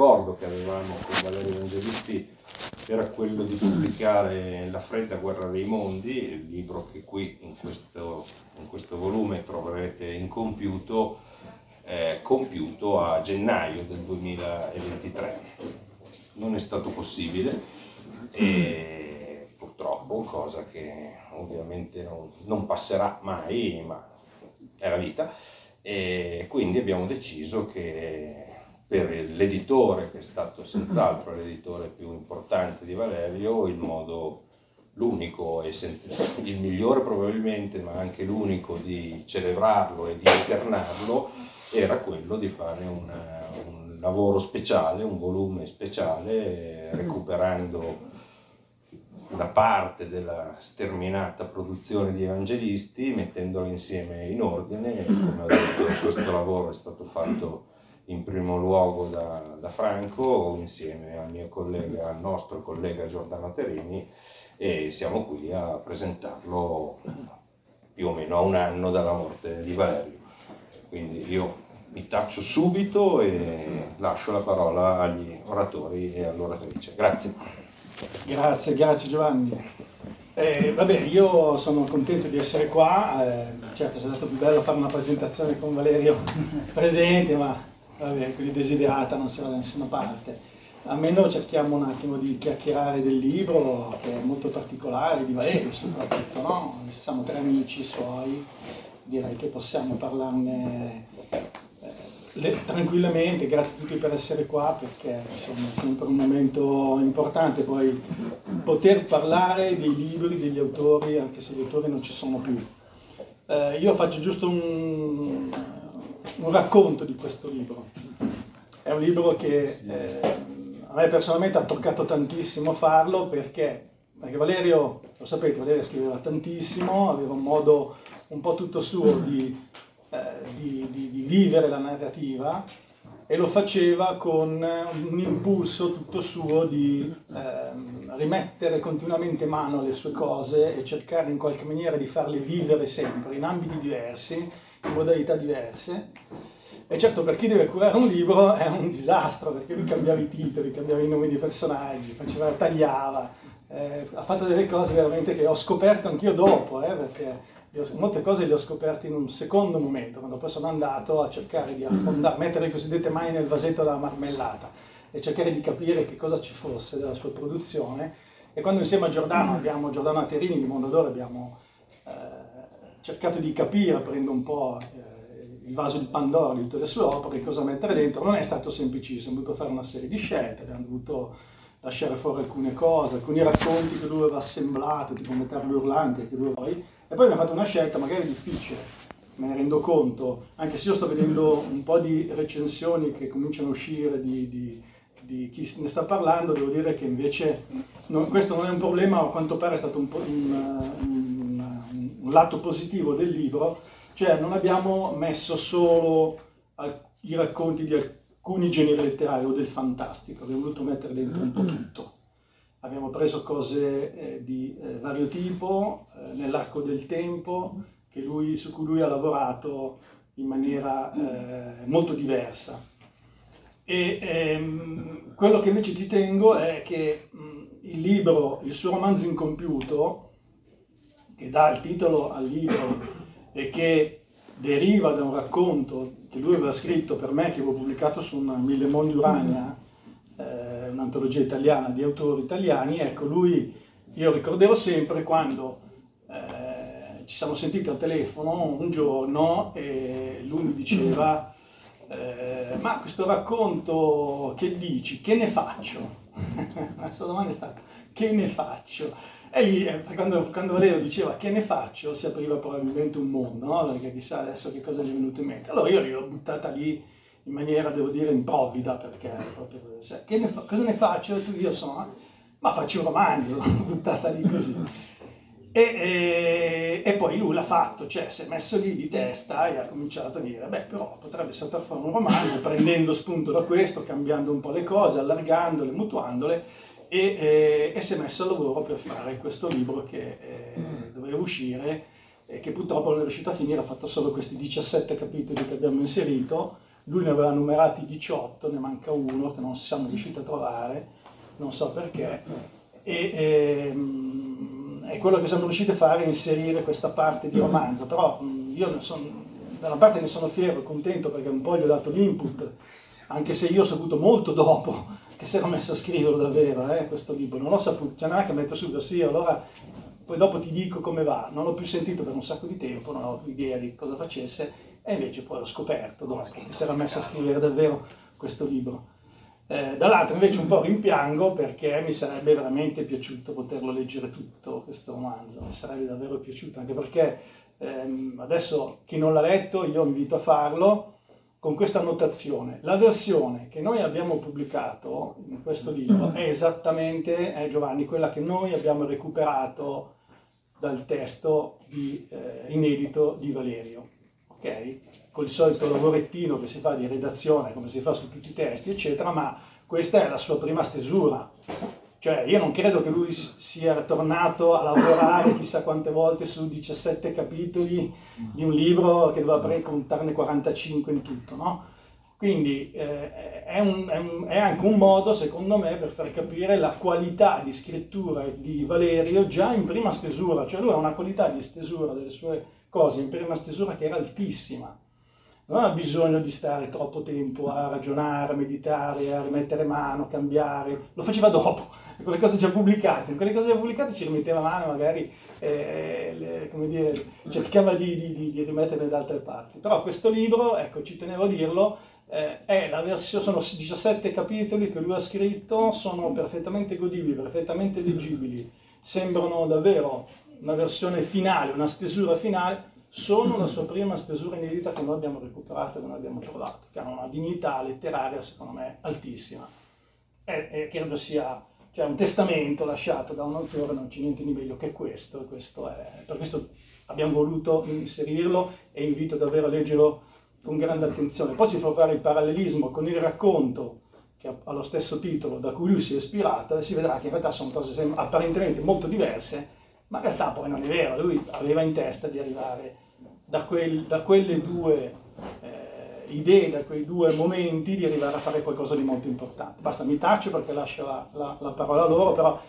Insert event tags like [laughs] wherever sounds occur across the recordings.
L'accordo che avevamo con Valerio Evangelisti era quello di pubblicare La fredda guerra dei mondi, il libro che qui in questo, in questo volume troverete incompiuto, eh, compiuto a gennaio del 2023. Non è stato possibile e purtroppo, cosa che ovviamente non, non passerà mai, ma è la vita, e quindi abbiamo deciso che per l'editore, che è stato senz'altro l'editore più importante di Valerio, il modo, l'unico, e il migliore probabilmente, ma anche l'unico di celebrarlo e di eternarlo, era quello di fare una, un lavoro speciale, un volume speciale, recuperando una parte della sterminata produzione di evangelisti, mettendola insieme in ordine. Come ho detto, questo lavoro è stato fatto in primo luogo da, da Franco, insieme al mio collega, al nostro collega Giordano Terini, e siamo qui a presentarlo più o meno a un anno dalla morte di Valerio. Quindi io mi taccio subito e lascio la parola agli oratori e all'oratrice. Grazie. Grazie, grazie Giovanni. Eh, vabbè, io sono contento di essere qua, eh, certo è stato più bello fare una presentazione con Valerio [laughs] presente, ma vabbè, quindi desiderata non si va da nessuna parte. Almeno cerchiamo un attimo di chiacchierare del libro, che è molto particolare, di Valerio soprattutto, no? Siamo tre amici suoi, direi che possiamo parlarne le, tranquillamente, grazie a tutti per essere qua perché insomma, è sempre un momento importante poi poter parlare dei libri, degli autori, anche se gli autori non ci sono più. Eh, io faccio giusto un, un, racconto di questo libro. È un libro che eh, a me personalmente ha toccato tantissimo farlo perché, perché Valerio, lo sapete, Valerio scriveva tantissimo, aveva un modo un po' tutto suo di, eh, di, di, di vivere la narrativa e lo faceva con un impulso tutto suo di eh, rimettere continuamente mano alle sue cose e cercare in qualche maniera di farle vivere sempre in ambiti diversi, in modalità diverse. E certo per chi deve curare un libro è un disastro perché lui cambiava i titoli, cambiava i nomi dei personaggi, faceva, tagliava, eh, ha fatto delle cose veramente che ho scoperto anch'io dopo, eh, perché molte cose le ho scoperte in un secondo momento, quando poi sono andato a cercare di affondare, mettere le cosiddette mani nel vasetto della marmellata e cercare di capire che cosa ci fosse della sua produzione. E quando insieme a Giordano, abbiamo, Giordano Aterini di Mondadori, abbiamo eh, cercato di capire, aprendo un po' eh, il vaso di Pandora di tutte le sue opere, cosa mettere dentro, non è stato semplicissimo, abbiamo dovuto fare una serie di scelte, abbiamo dovuto lasciare fuori alcune cose, alcuni racconti che lui aveva assemblato, tipo Metallo Urlante, che lui poi e poi abbiamo fatto una scelta magari difficile, me ne rendo conto, anche se io sto vedendo un po' di recensioni che cominciano a uscire di, di, di chi ne sta parlando, devo dire che invece non, questo non è un problema, ma a quanto pare è stato un, un, un, un lato positivo del libro, cioè non abbiamo messo solo i racconti di alcuni generi letterari o del fantastico, abbiamo voluto mettere dentro un po' tutto abbiamo preso cose eh, di eh, vario tipo eh, nell'arco del tempo lui, su cui lui ha lavorato in maniera eh, molto diversa. E ehm, quello che invece ci tengo è che mh, il libro, il suo romanzo incompiuto, che dà il titolo al libro e che deriva da un racconto che lui aveva scritto per me, che avevo pubblicato su una Mille Moni Urania, eh, un'antologia italiana di autori italiani, ecco lui, io ricorderò sempre quando eh, ci siamo sentiti al telefono un giorno e lui mi diceva eh, ma questo racconto che dici, che ne faccio? [laughs] La sua domanda è stata che ne faccio? E lì, eh, quando, quando Valerio diceva che ne faccio, si apriva probabilmente un mondo, no? perché chissà adesso che cosa gli è venuto in mente. Allora io l'ho buttata lì in maniera, devo dire, improvvida, perché proprio, ne fa, cosa ne faccio? Io sono, ma faccio un romanzo, [laughs] buttata lì così. E, e, e, poi lui l'ha fatto, cioè si è messo lì di testa e ha cominciato a dire, beh però potrebbe saltare fuori un romanzo prendendo spunto da questo, cambiando un po' le cose, allargandole, mutuandole e, e si è messo al lavoro per fare questo libro che eh, doveva uscire e che purtroppo non è riuscito a finire, ha fatto solo questi 17 capitoli che abbiamo inserito. Lui ne aveva numerati 18, ne manca uno che non siamo riusciti a trovare, non so perché, e, e, ehm, e quello che siamo riusciti a fare è inserire questa parte di romanzo, però io sono, da una parte ne sono fiero e contento perché un po' gli ho dato l'input, anche se io ho saputo molto dopo che si era messo a scriverlo davvero eh, questo libro, non l'ho saputo, cioè non è che metto subito sì, allora poi dopo ti dico come va, non l'ho più sentito per un sacco di tempo, non ho idea di cosa facesse e invece poi l'ho scoperto dopo che si era messo a scrivere davvero questo libro. Eh, dall'altro invece un po' rimpiango perché mi sarebbe veramente piaciuto poterlo leggere tutto questo romanzo, mi sarebbe davvero piaciuto anche perché ehm, adesso chi non l'ha letto io invito a farlo con questa annotazione. La versione che noi abbiamo pubblicato in questo libro è esattamente, eh, Giovanni, quella che noi abbiamo recuperato dal testo di, eh, inedito di Valerio ok? Con il solito lavorettino che si fa di redazione, come si fa su tutti i testi, eccetera, ma questa è la sua prima stesura. Cioè, io non credo che lui sia tornato a lavorare chissà quante volte su 17 capitoli di un libro che doveva contarne 45 in tutto, no? Quindi eh, è, un, è, un, è, anche un modo, secondo me, per far capire la qualità di scrittura di Valerio già in prima stesura, cioè lui ha una qualità di stesura delle sue cose in prima stesura che era altissima. Non ha bisogno di stare troppo tempo a ragionare, a meditare, a rimettere mano, a cambiare, lo faceva dopo, con le cose già pubblicate. Con le cose già pubblicate ci rimetteva mano, magari eh, le, come dire, cercava di, di, di rimetterle da altre parti. Però questo libro, ecco, ci tenevo a dirlo, eh, versione, sono 17 capitoli che lui ha scritto, sono perfettamente godibili, perfettamente leggibili, sembrano davvero una versione finale, una stesura finale, sono la sua prima stesura inedita che noi abbiamo recuperato che noi abbiamo trovato, che ha una dignità letteraria secondo me altissima. E, e credo sia cioè, un testamento lasciato da un autore, non c'è niente di meglio che questo, questo è, per questo abbiamo voluto inserirlo e invito davvero a leggerlo con grande attenzione. Poi si fa fare il parallelismo con il racconto che ha lo stesso titolo da cui lui si è ispirato e si vedrà che in realtà sono cose apparentemente molto diverse, ma in realtà poi non è vero, lui aveva in testa di arrivare da, quel, da quelle due eh, idee, da quei due momenti, di arrivare a fare qualcosa di molto importante. Basta, mi taccio perché lascio la, la, la parola a loro, però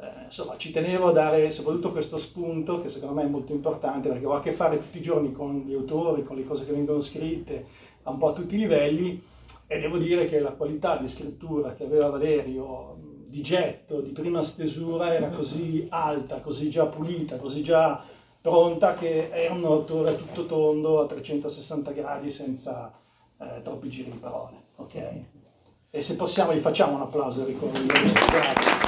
eh, insomma ci tenevo a dare soprattutto questo spunto che secondo me è molto importante perché ho a che fare tutti i giorni con gli autori, con le cose che vengono scritte, un po' a tutti i livelli e devo dire che la qualità di scrittura che aveva Valerio di getto, di prima stesura era così alta, così già pulita, così già pronta che era un autore tutto tondo a 360 gradi senza eh, troppi giri di parole. Okay? E se possiamo gli facciamo un applauso Enrico. Grazie.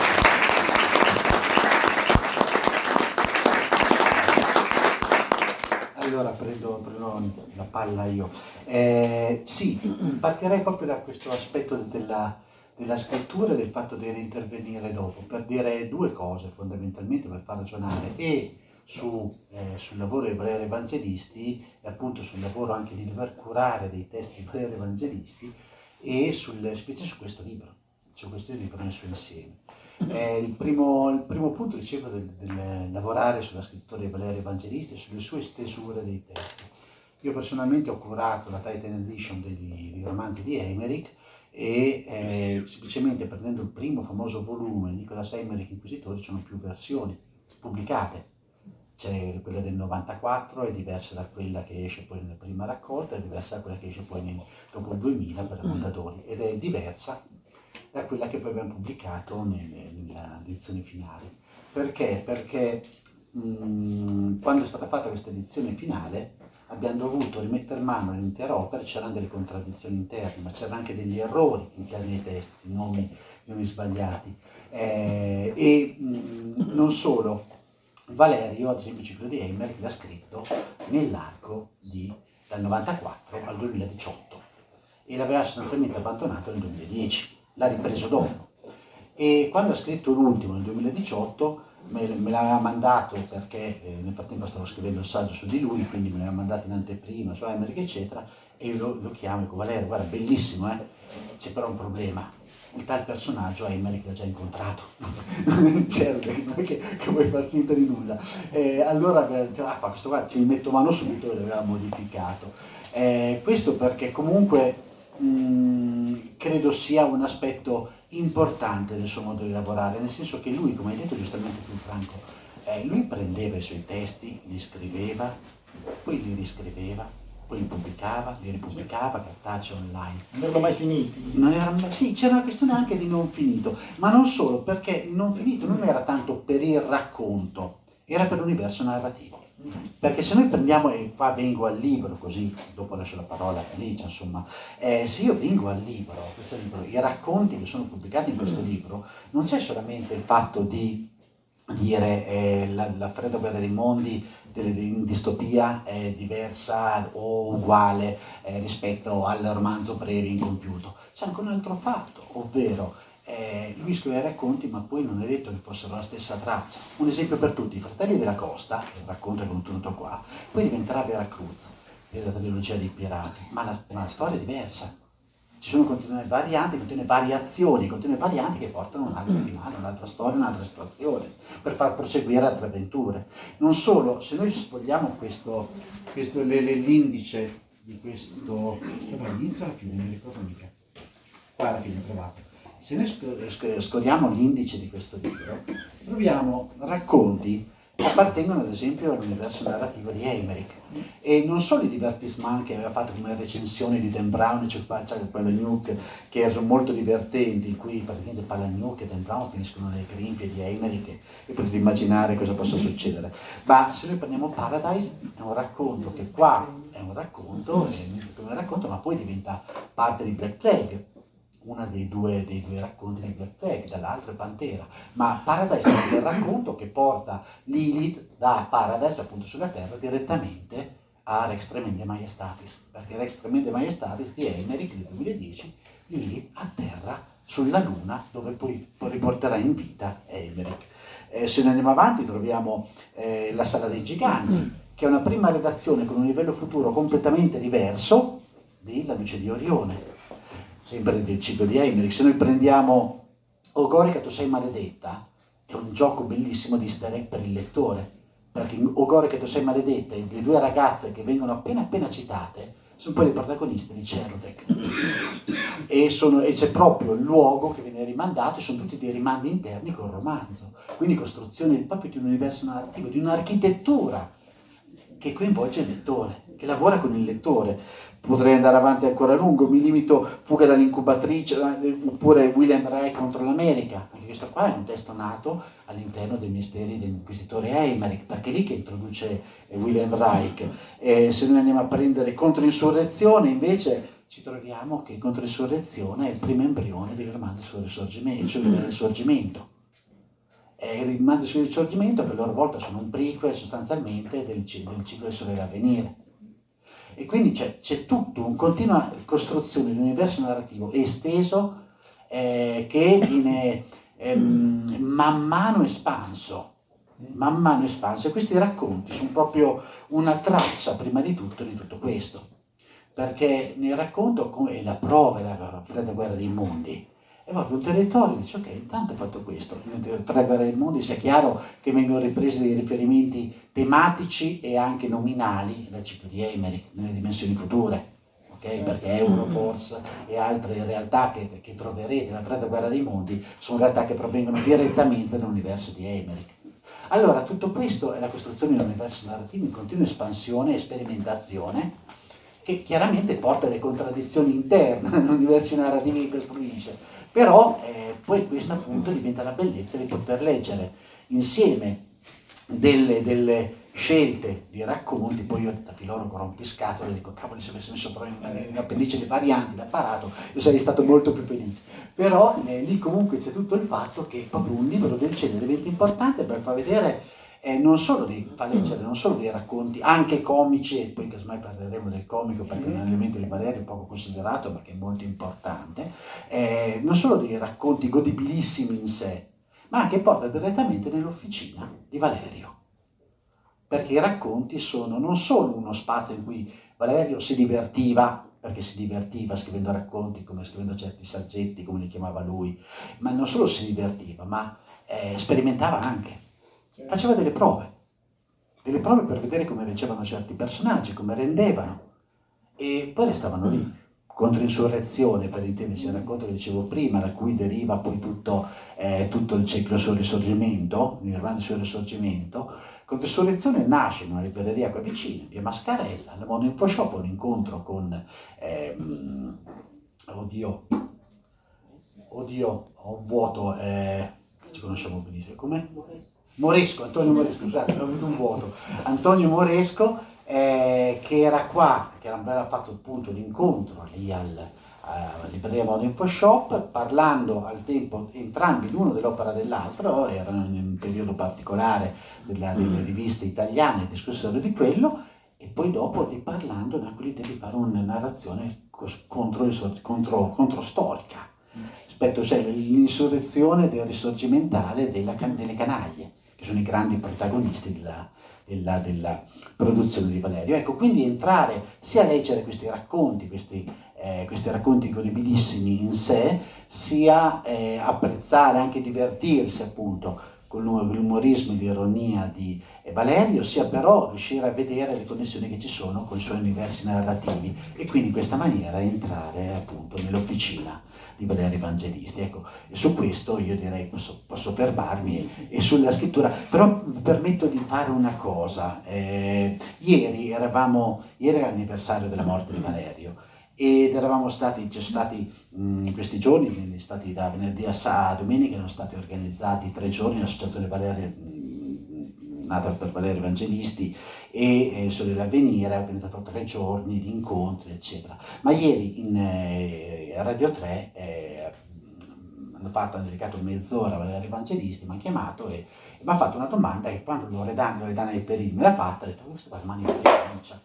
Allora prendo, prendo, la palla io. Eh, sì, partirei proprio da questo aspetto della, della scrittura e del fatto di intervenire dopo, per dire due cose fondamentalmente, per far ragionare, e su, eh, sul lavoro Valerio Evangelisti, e appunto sul lavoro anche di dover curare dei testi Valerio Evangelisti, e sul, specie su questo libro, su questo libro nel suo insieme. Eh, il, primo, il, primo, punto, dicevo, del, del, lavorare sulla scrittura di Valerio Evangelisti e sulle sue stesure dei testi. Io personalmente ho curato la Titan Edition dei romanzi di Emmerich e eh, semplicemente prendendo il primo famoso volume, Nicolas Emmerich Inquisitori, ci sono più versioni pubblicate. C'è quella del 94, è diversa da quella che esce poi nella prima raccolta, è diversa da quella che esce poi nel, dopo il 2000 per Mondadori ed è diversa da quella che poi abbiamo pubblicato nelle, nella edizione finale. Perché? Perché mh, quando è stata fatta questa edizione finale abbiamo dovuto rimettere mano all'intera opera, c'erano delle contraddizioni interne, ma c'erano anche degli errori interni nei testi, nomi, nomi sbagliati. Eh, e mh, non solo, Valerio, ad esempio il ciclo di Heimer, l'ha scritto nell'arco di, dal 94 al 2018 e l'aveva sostanzialmente abbandonato nel 2010, l'ha ripreso dopo. E quando ha scritto l'ultimo nel 2018 me, me l'aveva mandato perché eh, nel frattempo stavo scrivendo il saggio su di lui, quindi me l'aveva mandato in anteprima su America, eccetera, e io lo, lo chiamo e dico Valerio, guarda, bellissimo, eh? c'è però un problema. Il tal personaggio Emerick l'ha già incontrato, [laughs] certo, non è che, che, vuoi far finta di nulla. Eh, allora ah, questo qua ci metto mano subito e l'aveva modificato. Eh, questo perché comunque mh, credo sia un aspetto importante del suo modo di lavorare, nel senso che lui, come hai detto giustamente tu Franco, eh, lui prendeva i suoi testi, li scriveva, poi li riscriveva, poi li pubblicava, li ripubblicava, cartaceo online. Non erano mai finiti. Non era, sì, c'era una questione anche di non finito, ma non solo, perché non finito non era tanto per il racconto, era per l'universo narrativo. Perché se noi prendiamo, e qua vengo al libro, così dopo lascio la parola a Felice, insomma, eh, se io vengo al libro, libro, i racconti che sono pubblicati in questo libro, non c'è solamente il fatto di dire eh, la, la fredda guerra dei mondi in distopia è diversa o uguale eh, rispetto al romanzo breve incompiuto. C'è anche un altro fatto, ovvero eh, lui scrive racconti ma poi non è detto che fossero la stessa traccia. Un esempio per tutti, i Fratelli della Costa, il racconto è contenuto qua, poi diventerà Veracruz, la trilogia dei pirati, ma la, ma la storia è diversa. Ci sono continue varianti, continue variazioni, continue varianti che portano a un altro finale, un'altra storia, un'altra situazione, per far proseguire altre avventure. Non solo, se noi spogliamo questo, questo l'indice di questo... Dov'è l'inizio o la fine? Non ricordo mica. Qua alla fine, trovate se noi scorriamo l'indice di questo libro, troviamo racconti che appartengono ad esempio all'universo narrativo di Emmerich e non solo i divertissement che aveva fatto come recensioni di Dan Brown e c'è quello Nuke che sono molto divertenti in cui praticamente Nuke e Dan Brown finiscono nelle grinfie di Emmerich e, e potete immaginare cosa possa succedere. Ma se noi prendiamo Paradise è un racconto che qua è un racconto, è un racconto ma poi diventa parte di Black Flag uno dei due, dei due racconti di Black Flag, dall'altro è Pantera, ma Paradise è il racconto che porta Lilith da Paradise, appunto sulla Terra, direttamente a Rex Tremende Majestatis, perché Rex Tremende Majestatis di Emmerich del 2010 Lilith atterra sulla Luna dove poi, riporterà in vita Emmerich. Eh, se noi andiamo avanti troviamo eh, la Sala dei Giganti, che è una prima redazione con un livello futuro completamente diverso di La luce di Orione, sempre del ciclo di Emmerich. Se noi prendiamo Ogorica, tu sei maledetta, è un gioco bellissimo di egg per il lettore, perché in Ogorica, tu sei maledetta, le due ragazze che vengono appena appena citate, sono poi le protagoniste di Cerudek. E, sono, e, c'è proprio il luogo che viene rimandato, e sono tutti dei rimandi interni col romanzo. Quindi costruzione proprio di un universo narrativo, di un'architettura che coinvolge il lettore, che lavora con il lettore potrei andare avanti ancora a lungo, mi limito Fuga dall'incubatrice eh, oppure William Reich contro l'America, anche questo qua è un testo nato all'interno dei misteri dell'inquisitore Eimerick, perché è lì che introduce eh, William Reich. E se noi andiamo a prendere Controinsurrezione invece ci troviamo che Controinsurrezione è il primo embrione del romanzo sul risorgimento. Sul risorgimento. E I romanzi sul risorgimento per loro volta sono un prequel sostanzialmente del, del ciclo del Sole da e quindi c'è, c'è tutto, una continua costruzione di un universo narrativo esteso eh, che viene ehm, man mano espanso, man mano espanso. E questi racconti sono proprio una traccia, prima di tutto, di tutto questo. Perché nel racconto, è la prova della fredda guerra dei mondi, è proprio un territorio, dice ok, intanto ho fatto questo, fra guerra dei mondi sia chiaro che vengono ripresi dei riferimenti tematici e anche nominali dal ciclo di Emery nelle dimensioni future, okay? perché Euroforce e altre realtà che, che troverete nella fredda guerra dei mondi sono realtà che provengono direttamente dall'universo di Emery. Allora, tutto questo è la costruzione di un universo narrativo in continua espansione e sperimentazione, che chiaramente porta alle contraddizioni interne [laughs] nell'universo narrativo che costruisce però eh, poi questa appunto diventa la bellezza di poter leggere insieme delle, delle scelte di racconti, poi io da filologo rompiscatole dico cavolo se avessi messo però in, appendice le varianti d'apparato io sarei stato molto più felice. Però eh, lì comunque c'è tutto il fatto che proprio un libro del genere diventa importante per far vedere eh, non solo di far leggere, non solo dei racconti, anche comici, e poi casomai parleremo del comico perché è un elemento di Valerio poco considerato perché è molto importante, eh, non solo dei racconti godibilissimi in sé, ma anche porta direttamente nell'officina di Valerio. Perché i racconti sono non solo uno spazio in cui Valerio si divertiva, perché si divertiva scrivendo racconti, come scrivendo certi saggetti, come li chiamava lui, ma non solo si divertiva, ma eh, sperimentava anche faceva delle prove, delle prove per vedere come reggevano certi personaggi, come rendevano, e poi restavano lì. Controinsurrezione, per intenderci, il racconto che dicevo prima, da cui deriva poi tutto, eh, tutto il ciclo sul risorgimento, il romanzo sul risorgimento. Controinsurrezione nasce in una libreria qua vicino, via Mascarella, al Mondo Infoshop, un incontro con, ehm, oddio, oddio, ho un vuoto, eh, ci conosciamo benissimo, com'è? Moresco, Antonio Moresco, scusate, ho avuto un vuoto. Antonio Moresco eh, che era qua, che aveva fatto appunto l'incontro lì al, alla libreria Modo Info Shop, parlando al tempo entrambi l'uno dell'opera dell'altro, erano in un periodo particolare della, delle mm. riviste italiane, discussero di quello, e poi dopo lì parlando nacque l'idea di fare una narrazione contro, contro, contro storica, rispetto cioè l'insurrezione del risorgimentale della, delle canaglie che sono i grandi protagonisti della, della, della produzione di Valerio. Ecco, quindi entrare sia a leggere questi racconti, questi, eh, questi racconti godibilissimi in sé, sia eh, apprezzare, anche divertirsi appunto con l'umorismo e l'ironia di Valerio, sia però riuscire a vedere le connessioni che ci sono con i suoi universi narrativi e quindi in questa maniera entrare appunto nell'officina di Valerio Evangelisti. Ecco, su questo io direi posso, posso fermarmi e, e, sulla scrittura, però mi permetto di fare una cosa. Eh, ieri eravamo, ieri era l'anniversario della morte di Valerio ed eravamo stati, ci sono stati mh, in questi giorni, stati da venerdì a domenica, erano stati organizzati tre giorni l'associazione Valerio nata per Valerio Evangelisti e eh, Sole l'Avvenire ha organizzato tre giorni di incontri, eccetera. Ma ieri in eh, Radio 3 eh, hanno fatto, hanno dedicato mezz'ora agli evangelisti, mi hanno chiamato e, e mi ha fatto una domanda che quando Loredana, Loredana Perini me l'ha fatta, ho detto, questa domani è Licia.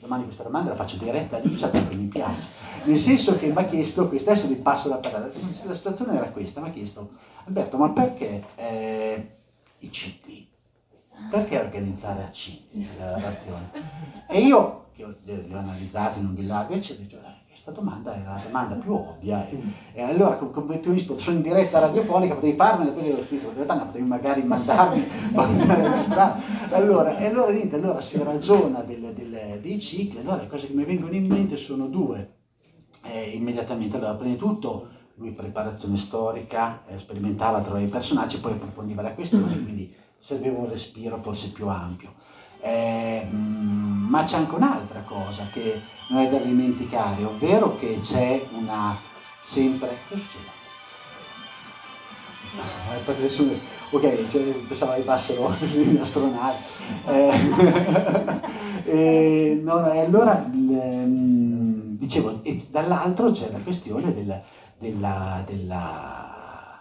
Domani questa domanda la faccio diretta a Licia perché mi piace. Nel senso che mi ha chiesto, questo adesso vi passo la parola, la situazione era questa, mi ha chiesto, Alberto, ma perché eh, i cicli? Perché organizzare a cicli la razione? E io, che ho, li ho analizzati in un largo, eccetera, ho eh, questa domanda è la domanda più ovvia e, e allora come tu visto sono in diretta radiofonica potevi farmela poi avevo scritto in realtà potevi magari mandarmi [laughs] allora e allora niente allora si ragiona del, del, dei cicli allora le cose che mi vengono in mente sono due. Eh, immediatamente allora prima di tutto lui preparazione storica eh, sperimentava trovare i personaggi poi approfondiva la questione quindi serviva un respiro forse più ampio eh, ma c'è anche un'altra cosa che non è da dimenticare, ovvero che c'è una sempre... Cosa succede? Ah, ok, cioè, pensavo che passero le astronavi. Eh, [laughs] eh, no, allora, ehm, dicevo, e dall'altro c'è la questione del, della, della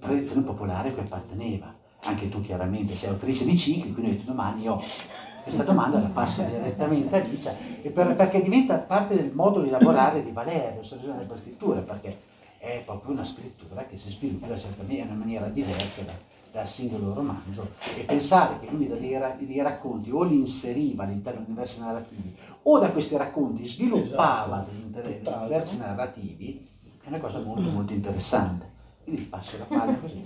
tradizione popolare a cui apparteneva anche tu chiaramente sei autrice di cicli, quindi domani io questa domanda la passo direttamente a Licia, per, perché diventa parte del modo di lavorare di Valerio, Sorgente della scrittura, perché è proprio una scrittura che si sviluppa in una maniera diversa da, dal singolo romanzo e pensare che lui dei, racconti o li inseriva all'interno di diversi narrativi o da questi racconti sviluppava esatto. degli diversi narrativi è una cosa molto molto interessante. Quindi passo la palla così.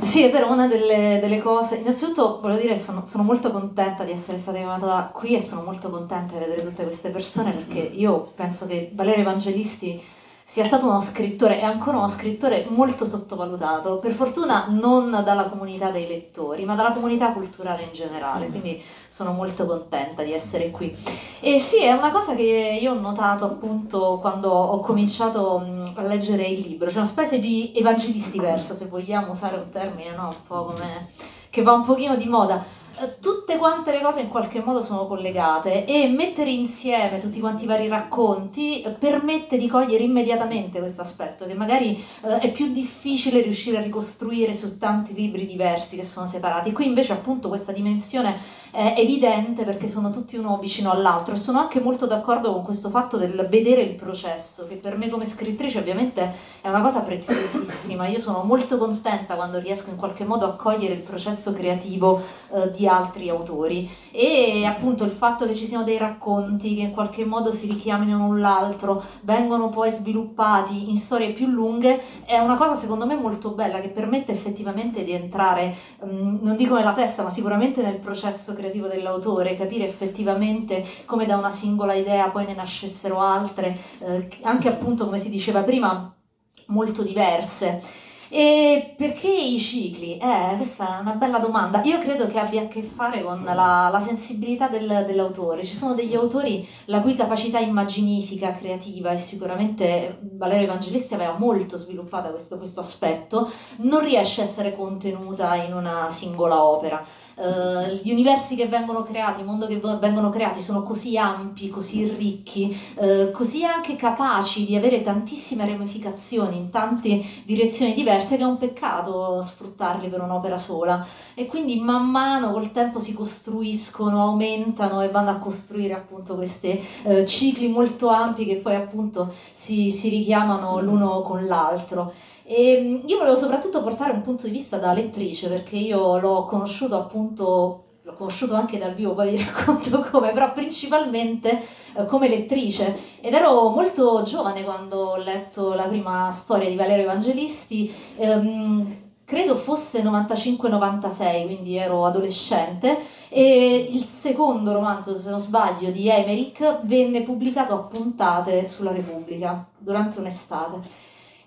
Sì, è vero, una delle, delle, cose, innanzitutto voglio dire sono, sono, molto contenta di essere stata chiamata qui e sono molto contenta di vedere tutte queste persone perché io penso che Valerio Evangelisti sia stato uno scrittore e ancora uno scrittore molto sottovalutato, per fortuna non dalla comunità dei lettori, ma dalla comunità culturale in generale, quindi sono molto contenta di essere qui. E sì, è una cosa che io ho notato appunto quando ho cominciato a leggere il libro, c'è una specie di evangelisti versa, se vogliamo usare un termine, no? Un po' come che va un pochino di moda tutte quante le cose in qualche modo sono collegate e mettere insieme tutti quanti i vari racconti eh, permette di cogliere immediatamente questo aspetto che magari eh, è più difficile riuscire a ricostruire su tanti libri diversi che sono separati. Qui invece appunto questa dimensione è evidente perché sono tutti uno vicino all'altro e sono anche molto d'accordo con questo fatto del vedere il processo che per me come scrittrice ovviamente è una cosa preziosissima. Io sono molto contenta quando riesco in qualche modo a cogliere il processo creativo eh, di altri autori e appunto il fatto che ci siano dei racconti che in qualche modo si richiamino l'un l'altro, vengono poi sviluppati in storie più lunghe, è una cosa secondo me molto bella che permette effettivamente di entrare, mh, non dico nella testa, ma sicuramente nel processo creativo dell'autore, capire effettivamente come da una singola idea poi ne nascessero altre, eh, anche appunto come si diceva prima, molto diverse. E perché i cicli? Eh, questa è una bella domanda. Io credo che abbia a che fare con la, la sensibilità del, dell'autore. Ci sono degli autori la cui capacità immaginifica, creativa, e sicuramente Valerio Evangelisti aveva molto sviluppata questo, questo aspetto, non riesce a essere contenuta in una singola opera. Uh, gli universi che vengono creati, i mondi che vengono creati sono così ampi, così ricchi, uh, così anche capaci di avere tantissime ramificazioni in tante direzioni diverse che è un peccato sfruttarli per un'opera sola. E quindi man mano col tempo si costruiscono, aumentano e vanno a costruire appunto questi uh, cicli molto ampi che poi appunto si, si richiamano l'uno con l'altro. E ehm, io volevo soprattutto portare un punto di vista da lettrice perché io l'ho conosciuto appunto l'ho conosciuto anche dal vivo, poi vi [laughs] racconto come, però principalmente eh, come lettrice. Ed ero molto giovane quando ho letto la prima storia di Valerio Evangelisti, ehm, credo fosse 95-96, quindi ero adolescente, e il secondo romanzo, se non sbaglio, di Emerick venne pubblicato a puntate sulla Repubblica durante un'estate.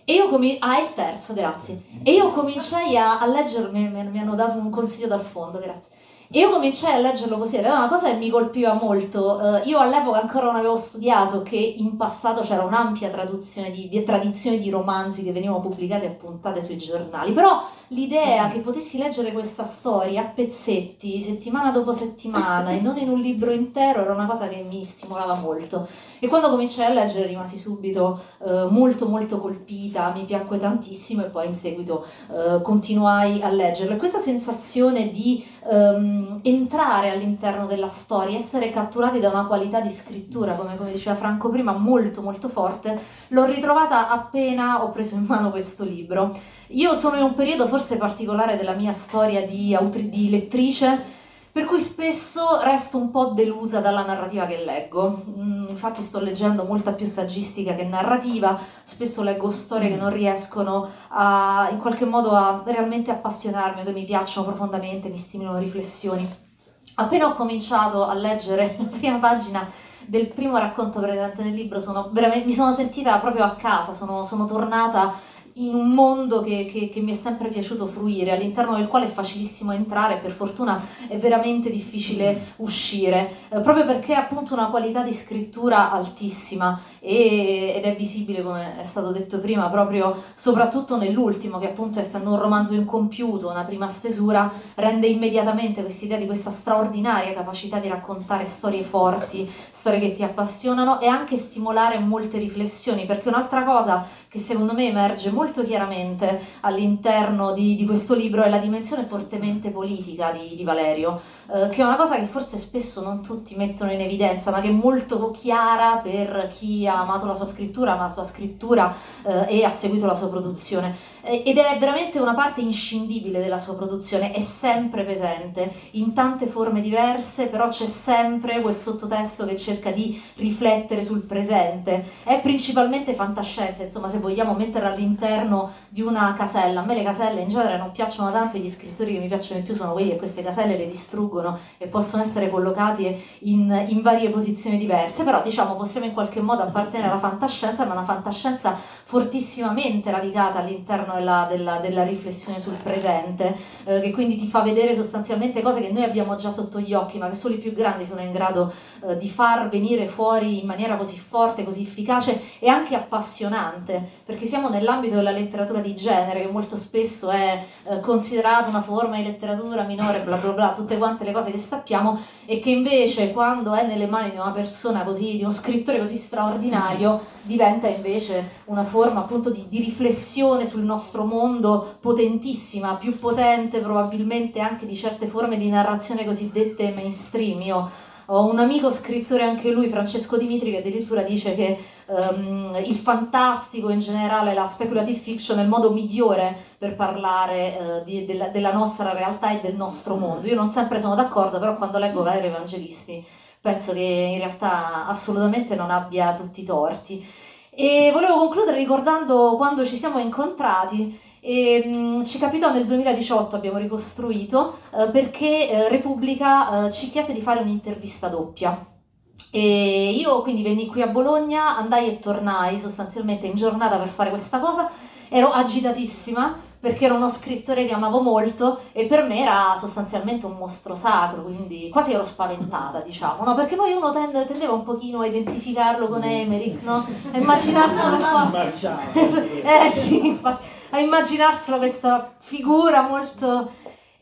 E io comi- ah, il terzo, grazie. E io cominciai a, a leggermi, mi, mi hanno dato un consiglio dal fondo, grazie. E io cominciai a leggerlo così, era una cosa che mi colpiva molto. Uh, io all'epoca ancora non avevo studiato che in passato c'era un'ampia traduzione di, di, tradizione di romanzi che venivano pubblicati e appuntate sui giornali, però l'idea che potessi leggere questa storia a pezzetti, settimana dopo settimana, e non in un libro intero, era una cosa che mi stimolava molto. E quando cominciai a leggere rimasi subito uh, molto molto colpita, mi piacque tantissimo e poi in seguito uh, continuai a leggerlo. E questa sensazione di um, entrare all'interno della storia, essere catturati da una qualità di scrittura, come, come, diceva Franco prima, molto molto forte, l'ho ritrovata appena ho preso in mano questo libro. Io sono in un periodo forse particolare della mia storia di, autri- di lettrice, per cui spesso resto un po' delusa dalla narrativa che leggo. Mm, infatti sto leggendo molta più saggistica che narrativa, spesso leggo storie che non riescono a, in qualche modo a realmente appassionarmi, che mi piacciono profondamente, mi stimolano riflessioni. Appena ho cominciato a leggere [laughs] la prima pagina del primo racconto presente nel libro, sono mi sono sentita proprio a casa, sono, sono tornata in un mondo che, che, che, mi è sempre piaciuto fruire, all'interno del quale è facilissimo entrare, per fortuna è veramente difficile uscire, eh, proprio perché ha appunto una qualità di scrittura altissima e, ed è visibile, come è stato detto prima, proprio soprattutto nell'ultimo, che appunto essendo un romanzo incompiuto, una prima stesura, rende immediatamente quest'idea di questa straordinaria capacità di raccontare storie forti, storie che ti appassionano e anche stimolare molte riflessioni, perché un'altra cosa che secondo me emerge molto chiaramente all'interno di, di questo libro è la dimensione fortemente politica di, di Valerio, eh, che è una cosa che forse spesso non tutti mettono in evidenza, ma che è molto chiara per chi ha amato la sua scrittura, ama la sua scrittura eh, e ha seguito la sua produzione. ed è veramente una parte inscindibile della sua produzione, è sempre presente, in tante forme diverse, però c'è sempre quel sottotesto che cerca di riflettere sul presente. È principalmente fantascienza, insomma, se vogliamo metterla all'interno di una casella. A me le caselle in genere non piacciono tanto, gli scrittori che mi piacciono di più sono quelli che queste caselle le distruggono e possono essere collocati in, in varie posizioni diverse, però diciamo possiamo in qualche modo appartenere alla fantascienza, ma una fantascienza fortissimamente radicata all'interno della, della, della riflessione sul presente, eh, che quindi ti fa vedere sostanzialmente cose che noi abbiamo già sotto gli occhi, ma che solo i più grandi sono in grado eh, di far venire fuori in maniera così forte, così efficace e anche appassionante, perché siamo nell'ambito della letteratura di genere, che molto spesso è eh, considerata una forma di letteratura minore, bla bla bla, tutte quante le cose che sappiamo, e che invece quando è nelle mani di una persona così, di uno scrittore così straordinario, diventa invece una forma appunto di, di riflessione sul nostro mondo potentissima, più potente probabilmente anche di certe forme di narrazione cosiddette mainstream. Io ho un amico scrittore anche lui, Francesco Dimitri, che addirittura dice che um, il fantastico in generale, la speculative fiction è il modo migliore per parlare uh, di, della, della, nostra realtà e del nostro mondo. Io non sempre sono d'accordo, però quando leggo Valerio Evangelisti penso che in realtà assolutamente non abbia tutti i torti. E volevo concludere ricordando quando ci siamo incontrati e, mm, ci capitò nel 2018, abbiamo ricostruito, eh, perché eh, Repubblica ci chiese di fare un'intervista doppia. E io quindi venni qui a Bologna, andai e tornai sostanzialmente in giornata per fare questa cosa, ero agitatissima perché era uno scrittore che amavo molto e per me era sostanzialmente un mostro sacro, quindi quasi ero spaventata, diciamo, no? Perché poi uno tende, tendeva un pochino a identificarlo con Emerick, no? A immaginarselo un po'... [laughs] eh sì, a immaginarselo questa figura molto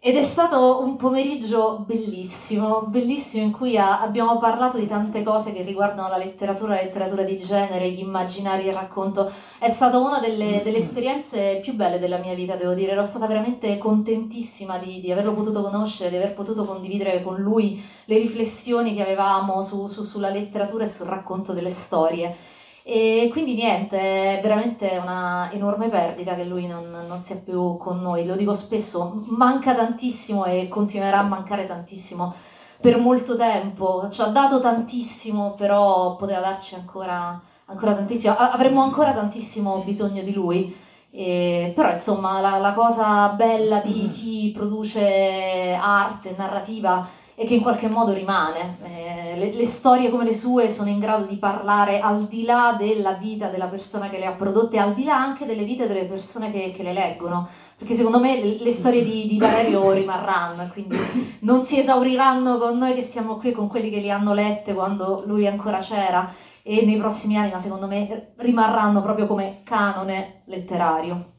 ed è stato un pomeriggio bellissimo, bellissimo in cui ha, abbiamo parlato di tante cose che riguardano la letteratura, la letteratura di genere, gli immaginari, il racconto. È stata una delle, delle esperienze più belle della mia vita, devo dire. Ero stata veramente contentissima di, di, averlo potuto conoscere, di aver potuto condividere con lui le riflessioni che avevamo su, su, sulla letteratura e sul racconto delle storie. E quindi niente, è veramente una enorme perdita che lui non, non, sia più con noi. Lo dico spesso, manca tantissimo e continuerà a mancare tantissimo per molto tempo. Ci ha dato tantissimo, però poteva darci ancora, ancora tantissimo. Avremmo ancora tantissimo bisogno di lui. E, però insomma la, la cosa bella di chi produce arte, narrativa, e che in qualche modo rimane. Eh, le, le, storie come le sue sono in grado di parlare al di là della vita della persona che le ha prodotte, al di là anche delle vite delle persone che, che le leggono. Perché secondo me le, le storie di, di Valerio [coughs] rimarranno, quindi non si esauriranno con noi che siamo qui, con quelli che li hanno lette quando lui ancora c'era e nei prossimi anni, ma secondo me rimarranno proprio come canone letterario.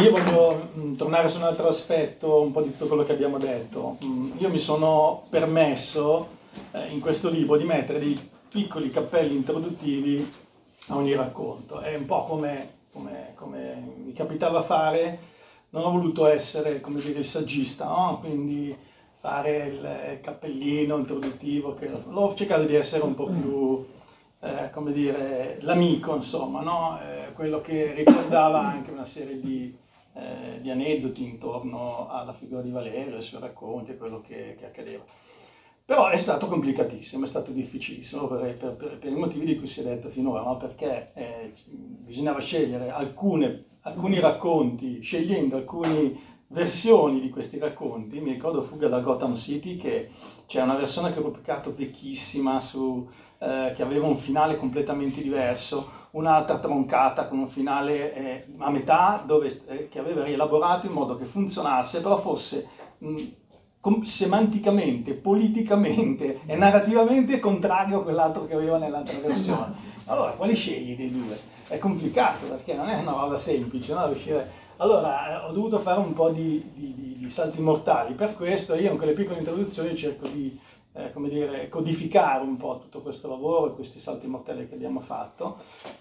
Io voglio mh, mm, tornare su un altro aspetto, un po' di tutto quello che abbiamo detto. Mh, mm, io mi sono permesso eh, in questo libro di mettere dei piccoli cappelli introduttivi a ogni racconto. È un po' come, come, come mi capitava fare, non ho voluto essere, come dire, il saggista, no? quindi fare il cappellino introduttivo, che, l'ho cercato di essere un po' più eh, come dire, l'amico, insomma, no? eh, quello che ricordava anche una serie di, eh, di, aneddoti intorno alla figura di Valerio, ai suoi racconti, quello che, che, accadeva. Però è stato complicatissimo, è stato difficilissimo per, per, per, per i motivi di cui si è detto finora, no? perché eh, bisognava scegliere alcune, alcuni racconti, scegliendo alcune versioni di questi racconti. Mi ricordo Fuga da Gotham City, che c'è una versione che ho pubblicato vecchissima su eh, che aveva un finale completamente diverso, un'altra troncata con un finale eh, a metà dove, eh, che aveva rielaborato in modo che funzionasse, però fosse mh, com- semanticamente, politicamente e narrativamente contrario a quell'altro che aveva nell'altra [laughs] versione. Allora, quali scegli dei due? È complicato perché non è una roba semplice, no? Riuscire... Allora, eh, ho dovuto fare un po' di, di, di, di salti mortali, per questo io in quelle piccole introduzioni cerco di eh, come dire, codificare un po' tutto questo lavoro e questi salti mortali che abbiamo fatto.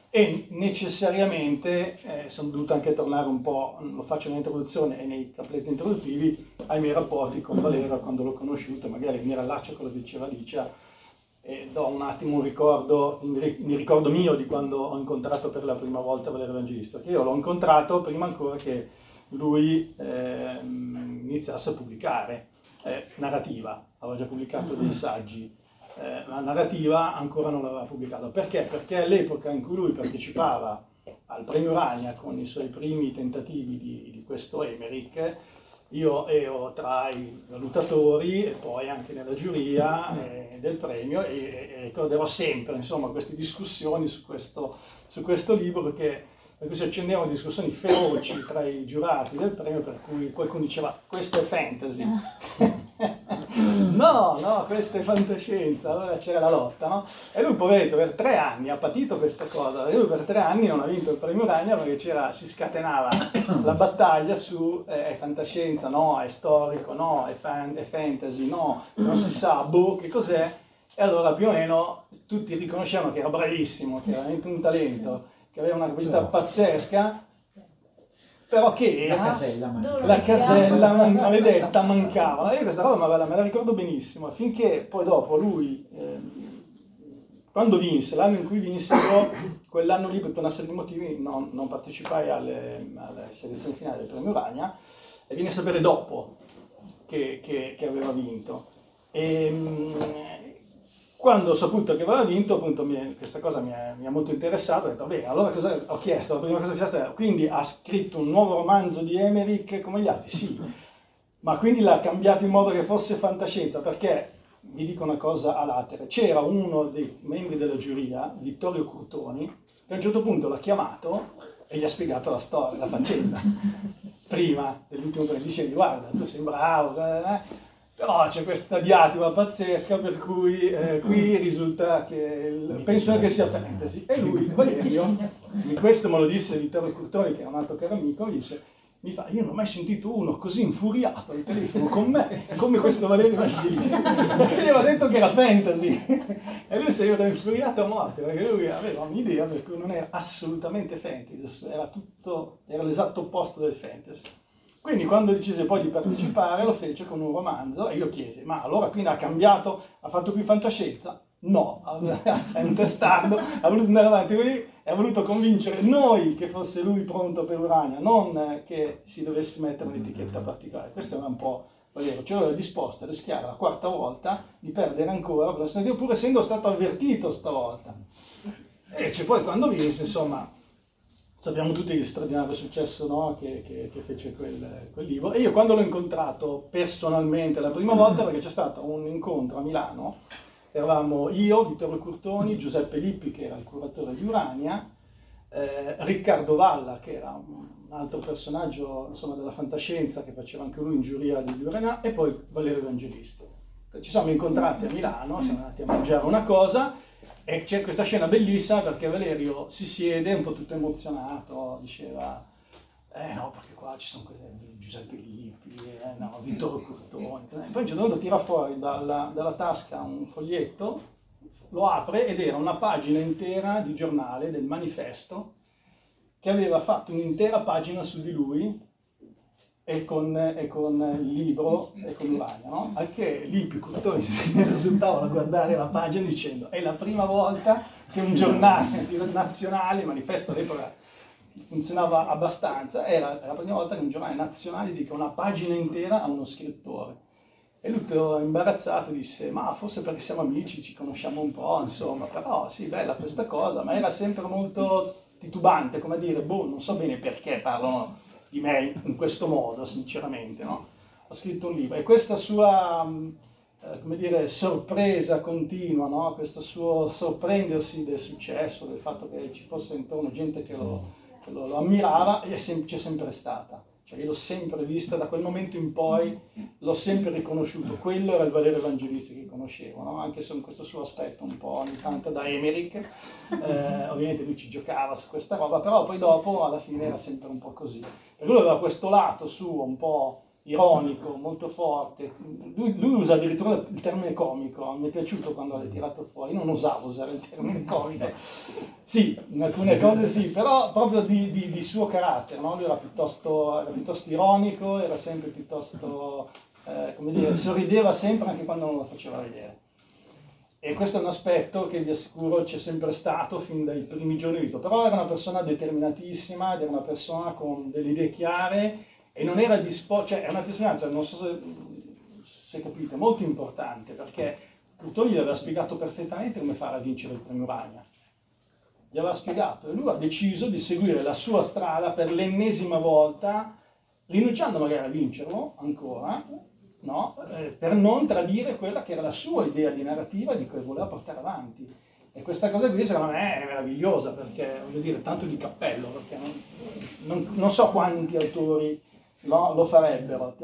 E necessariamente eh, sono dovuto anche tornare un po', lo faccio nell'introduzione e nei capletti introduttivi, ai miei rapporti con Valera quando l'ho conosciuto, magari mi rallaccio a quello che diceva Licia e do un attimo un ricordo, un ricordo mio di quando ho incontrato per la prima volta Valerio Evangelista, che io l'ho incontrato prima ancora che lui eh, iniziasse a pubblicare eh, narrativa, aveva già pubblicato dei saggi, eh, la narrativa ancora non l'aveva pubblicata. Perché? Perché all'epoca in cui lui partecipava al premio Ragna con i suoi primi tentativi di, di questo Emerick, io ero tra i valutatori e poi anche nella giuria eh, del premio e, e, ricorderò sempre insomma, queste discussioni su questo, su questo libro che per cui si accendevano discussioni feroci tra i giurati del premio per cui qualcuno diceva questo è fantasy. [laughs] No, no, questo è fantascienza. Allora c'era la lotta no? e lui poveretto per tre anni ha patito questa cosa. E lui per tre anni non ha vinto il premio Ragna perché si scatenava la battaglia su eh, è fantascienza, no, è storico, no, è, fan, è fantasy, no, non si sa, boh, che cos'è. E allora più o meno tutti riconoscevano che era bravissimo, che era veramente un talento che aveva una capacità pazzesca, però che era? la casella, man- la casella man- maledetta mancava. E io questa cosa me la, me la ricordo benissimo, finché poi dopo lui, eh, quando vinse, l'anno in cui vinse, io quell'anno lì per una serie di motivi non, non partecipai alle, alle, selezioni finali del premio Ragna. E vine a sapere dopo che, che, che aveva vinto. E, quando ho saputo che aveva vinto, appunto, mi, questa cosa mi ha, mi molto interessato, ho detto, bene, allora cosa ho chiesto? La prima cosa che ho chiesto è, quindi ha scritto un nuovo romanzo di Emmerich come gli altri? Sì, ma quindi l'ha cambiato in modo che fosse fantascienza, perché, vi dico una cosa a latere, c'era uno dei membri della giuria, Vittorio Curtoni, che a un certo punto l'ha chiamato e gli ha spiegato la storia, la faccenda, [laughs] prima dell'ultimo che dicevi, guarda, tu sei bravo, eh, però c'è questa diatriba pazzesca per cui eh, qui risulta che il, penso che sia fantasy. E lui, [laughs] Valerio, questo me lo disse Vittorio Curtoni, che è un altro caro amico, mi disse mi fa, io non ho mai sentito uno così infuriato al telefono con me, come questo Valerio Evangelista, perché gli aveva detto che era fantasy, e lui si era infuriato a morte, perché lui aveva un'idea per cui non era assolutamente fantasy, era tutto, era l'esatto opposto del fantasy. Quindi quando decise poi di partecipare lo fece con un romanzo e io chiesi, ma allora quindi ha cambiato, ha fatto più fantascienza? No, [laughs] è un testardo, ha voluto andare avanti lui ha voluto convincere noi che fosse lui pronto per Urania, non che si dovesse mettere un'etichetta particolare. Questo era un po' vero, cioè ero disposto a rischiare la quarta volta di perdere ancora, pur essendo stato avvertito stavolta. E c'è poi quando vinse, insomma, sappiamo tutti il straordinario successo no, che, che, che, fece quel, quel, libro. E io quando l'ho incontrato personalmente la prima volta, perché c'è stato un incontro a Milano, eravamo io, Vittorio Curtoni, Giuseppe Lippi, che era il curatore di Urania, eh, Riccardo Valla, che era un altro personaggio insomma, della fantascienza che faceva anche lui in giuria di Urania, e poi Valerio Evangelisti. Ci siamo incontrati a Milano, siamo andati a mangiare una cosa e c'è questa scena bellissima perché Valerio si siede un po' tutto emozionato, diceva, eh no, perché qua ci sono Giuseppe Lippi, eh no, Vittorio Curtoni. Poi un certo punto tira fuori dalla, dalla tasca un foglietto, lo apre ed era una pagina intera di giornale del manifesto che aveva fatto un'intera pagina su di lui e con, e con il libro e con Urania, no? Al che lì più cultori si risultavano a guardare la pagina dicendo è la prima volta che un giornale nazionale, il manifesto all'epoca funzionava abbastanza, era la prima volta che un giornale nazionale dedica una pagina intera a uno scrittore. E lui tutto imbarazzato disse, ma forse perché siamo amici, ci conosciamo un po', insomma, però sì, bella questa cosa, ma era sempre molto titubante, come a dire, boh, non so bene perché parlano di me in questo modo, sinceramente. No? Ho scritto un libro e questa sua mm, eh, come dire, sorpresa continua, no? questo suo sorprendersi del successo, del fatto che ci fosse intorno gente che lo, che lo, lo ammirava, sem- c'è sempre stata. Cioè io l'ho sempre vista, da quel momento in poi l'ho sempre riconosciuto, quello era il Valerio Evangelisti che conoscevo, no? anche se in questo suo aspetto un po' ogni tanto da Emerick, eh, [laughs] ovviamente lui ci giocava su questa roba, però poi dopo alla fine era sempre un po' così. Per lui aveva questo lato suo un po' ironico, molto forte. Lui, lui, usa addirittura il termine comico, mi è piaciuto quando l'hai tirato fuori, non usavo usare il termine comico. Sì, in alcune cose sì, però proprio di, di, di suo carattere, no? lui era piuttosto, era piuttosto, ironico, era sempre piuttosto, eh, come dire, sorrideva sempre anche quando non lo faceva vedere. E questo è un aspetto che vi assicuro c'è sempre stato fin dai primi giorni di visto, però era una persona determinatissima ed era una persona con delle idee chiare e non era disposto, cioè è una testimonianza, non so se, se capite, molto importante perché Curtoni gli aveva spiegato perfettamente come fare a vincere il premio Ragna. Gli aveva spiegato e lui ha deciso di seguire la sua strada per l'ennesima volta, rinunciando magari a vincerlo ancora, no? eh, per non tradire quella che era la sua idea di narrativa di cui voleva portare avanti. E questa cosa qui secondo me è meravigliosa perché, voglio dire, tanto di cappello, perché non, non, non so quanti autori no, lo farebbero,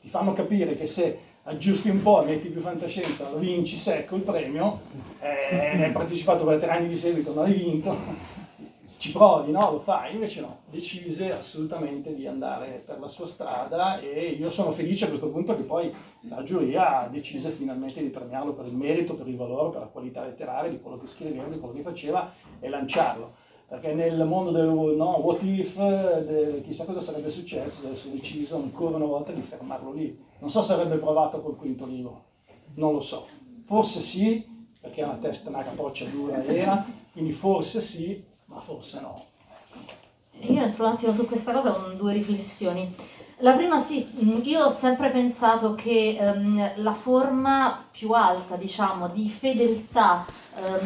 ti fanno capire che se aggiusti un po', metti più fantascienza, vinci secco il premio, eh, hai partecipato per tre anni di seguito, non hai vinto, [laughs] ci provi, no? Lo fai, invece no, decise assolutamente di andare per la sua strada e io sono felice a questo punto che poi la giuria decise finalmente di premiarlo per il merito, per il valore, per la qualità letteraria di quello che scriveva, di quello che faceva e lanciarlo perché nel mondo del no, what if, de, chissà cosa sarebbe successo se avessero deciso ancora una volta di fermarlo lì. Non so se avrebbe provato col quinto libro, non lo so. Forse sì, perché una testa, una capoccia dura era, quindi forse sì, ma forse no. Io entro un attimo su questa cosa con due riflessioni. La prima sì, io ho sempre pensato che um, la forma più alta, diciamo, di fedeltà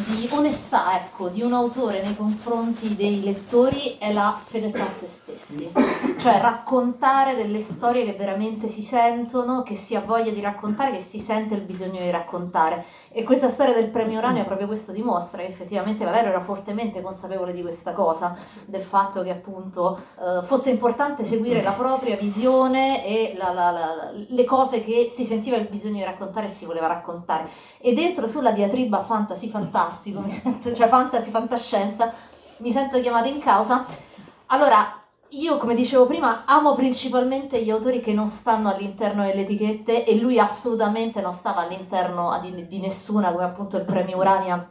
di onestà ecco, di un autore nei confronti dei lettori è la fedeltà a se stessi, cioè raccontare delle storie che veramente si sentono, che si ha voglia di raccontare, che si sente il bisogno di raccontare. E questa storia del premio Uranio proprio questo dimostra, che effettivamente Valerio era fortemente consapevole di questa cosa, del fatto che appunto eh, fosse importante seguire la propria visione e la, la, la, le cose che si sentiva il bisogno di raccontare e si voleva raccontare. E dentro sulla diatriba fantasy fantastico, [laughs] sento, cioè fantasy fantascienza, mi sento chiamata in causa. Allora, io, come dicevo prima, amo principalmente gli autori che non stanno all'interno delle etichette e lui assolutamente non stava all'interno di, di nessuna, come appunto il premio Urania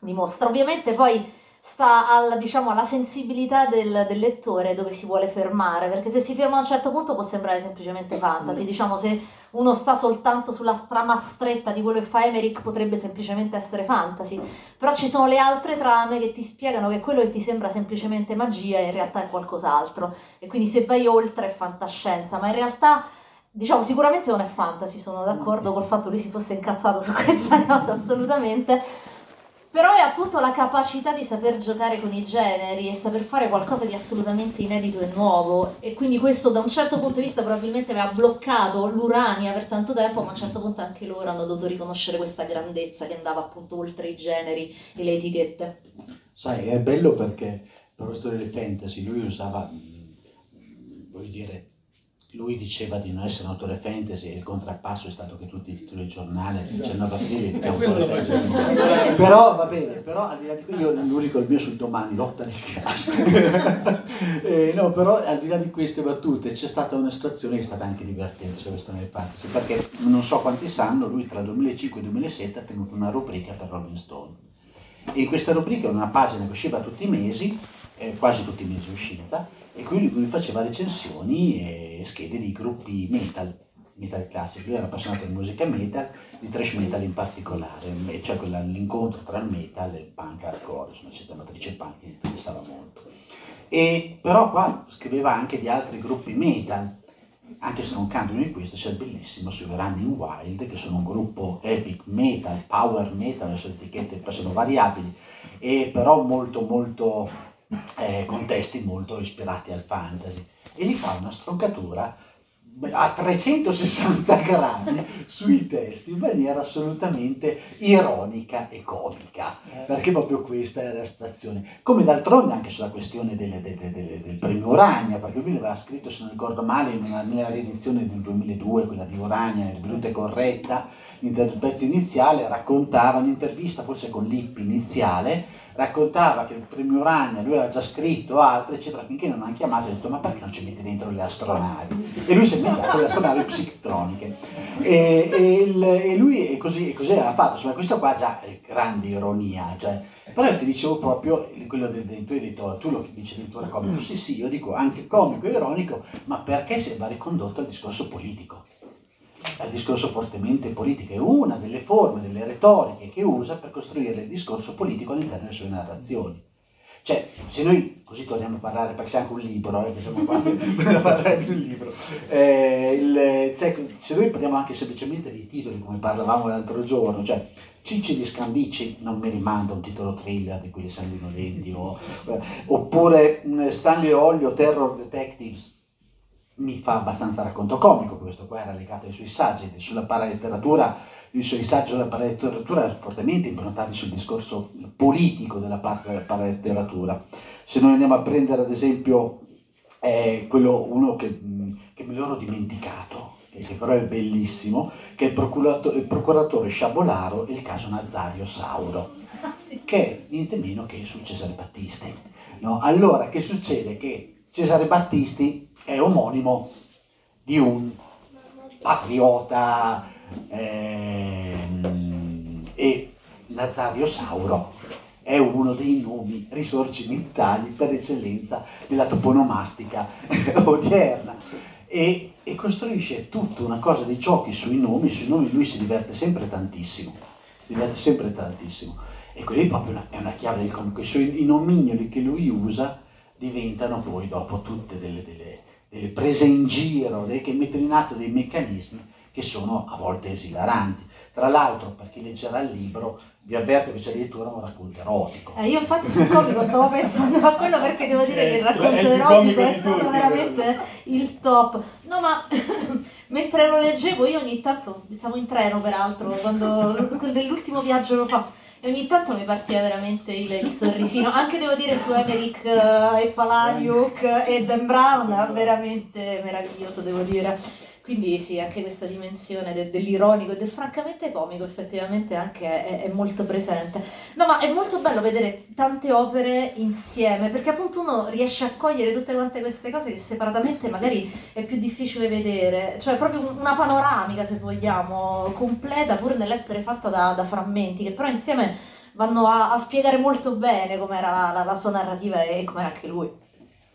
dimostra. Ovviamente poi sta alla, diciamo, alla sensibilità del, del, lettore dove si vuole fermare, perché se si ferma a un certo punto può sembrare semplicemente fantasy, diciamo se uno sta soltanto sulla trama stretta di quello che fa Emmerich potrebbe semplicemente essere fantasy, però ci sono le altre trame che ti spiegano che quello che ti sembra semplicemente magia in realtà è qualcos'altro, e quindi se vai oltre è fantascienza, ma in realtà diciamo sicuramente non è fantasy, sono d'accordo col fatto che lui si fosse incazzato su [laughs] questa cosa assolutamente, però è appunto la capacità di saper giocare con i generi e saper fare qualcosa di assolutamente inedito e nuovo. E quindi questo da un certo punto di vista probabilmente aveva bloccato l'Urania per tanto tempo ma a un certo punto anche loro hanno dovuto riconoscere questa grandezza che andava appunto oltre i generi e le etichette. Sai è bello perché per questo delle fantasy lui usava mm, voglio dire lui diceva di non essere un autore fantasy e il contrappasso è stato che tutti i titoli del giornale il 19 aprile è autore fantasy però va bene però al di là di quello io l'unico il mio sul domani lotta di classe [laughs] eh, no però al di là di queste battute c'è stata una situazione che è stata anche divertente su questo nel fantasy perché non so quanti sanno lui tra 2005 e 2007 ha tenuto una rubrica per Rolling Stone. E questa rubrica è una pagina che usciva tutti i mesi eh, quasi tutti i mesi uscita e quindi lui faceva recensioni e schede di gruppi metal, metal classico. Lui era appassionato di musica metal, di thrash metal in particolare, cioè l'incontro tra il metal e il punk hardcore, insomma c'è la matrice punk che interessava molto. E, però qua scriveva anche di altri gruppi metal, anche stroncando uno di questi, c'è il bellissimo sui Running Wild, che sono un gruppo epic metal, power metal, le sue etichette sono variabili, e però molto molto eh, contesti molto ispirati al fantasy e gli fa una stroncatura a 360 [laughs] gradi sui testi in maniera assolutamente ironica e comica perché proprio questa era la situazione. Come d'altronde anche sulla questione delle, delle, delle, del premio Urania perché lui aveva scritto se non ricordo male nella, nella riedizione del 2002 quella di Urania venuta e corretta il pezzo iniziale raccontava un'intervista forse con Lippi iniziale raccontava che il premio Urania lui aveva già scritto altro, eccetera, finché non hanno chiamato e ha detto ma perché non ci metti dentro le astronavi? E lui si è inventato le astronavi psichetroniche. E, e, il, e lui così, così aveva fatto, insomma questo qua già è grande ironia, cioè, però io ti dicevo proprio quello del, del tuo editore, tu lo dici addirittura comico, sì sì, io dico anche comico e ironico, ma perché va ricondotto al discorso politico? Al discorso fortemente politico, è una delle forme, delle retoriche che usa per costruire il discorso politico all'interno delle sue narrazioni. Cioè, se noi, così torniamo a parlare, perché c'è anche un libro, eh, che siamo qua per parlare di un libro, eh, il, cioè, se noi parliamo anche semplicemente di titoli, come parlavamo l'altro giorno, cioè Cicci di Scandici non mi rimanda un titolo thriller di quelli sanguinolenti, o, eh, oppure mm, Stanley Olio, Terror Detectives, mi fa abbastanza racconto comico, questo qua era legato ai suoi saggi, sulla paraletteratura, i suoi saggi sulla paraletteratura fortemente improntati sul discorso politico della paraletteratura. Se noi andiamo a prendere ad esempio eh, quello, uno che, che me l'ero dimenticato, che però è bellissimo, che è il procuratore, il procuratore Sciabolaro e il caso Nazario Sauro, [laughs] che è niente meno che su Cesare Battisti. No? Allora, che succede? Che Cesare Battisti è omonimo di un patriota ehm, e Nazario Sauro è uno dei nomi risorgimentali per eccellenza della toponomastica [laughs] odierna. E, e, costruisce tutta una cosa di giochi sui nomi, sui nomi lui si diverte sempre tantissimo, si diverte sempre tantissimo. E quelli proprio una, è una chiave del comico, i, i nomignoli che lui usa diventano poi dopo tutte delle, delle delle prese in giro, dei, che mettono in atto dei meccanismi che sono a volte esilaranti. Tra l'altro, per chi leggerà il libro, vi avverto che c'è addirittura un racconto erotico. Eh, io infatti sul comico stavo pensando a quello perché devo dire che il racconto è erotico è stato tutti, veramente il top. No, ma [laughs] mentre lo leggevo io ogni tanto, stavo in treno peraltro, quando, quando l'ultimo viaggio lo fa e ogni tanto mi partiva veramente il, il sorrisino, anche devo dire su Emerick uh, e Palariuk e Dan Brown, veramente meraviglioso devo dire. Quindi sì, anche questa dimensione de- dell'ironico e del francamente comico effettivamente anche è, è, molto presente. No, ma è molto bello vedere tante opere insieme, perché appunto uno riesce a cogliere tutte quante queste cose che separatamente magari è più difficile vedere, cioè proprio una panoramica, se vogliamo, completa pur nell'essere fatta da, da frammenti, che però insieme vanno a, a spiegare molto bene com'era la, la, la sua narrativa e com'era anche lui.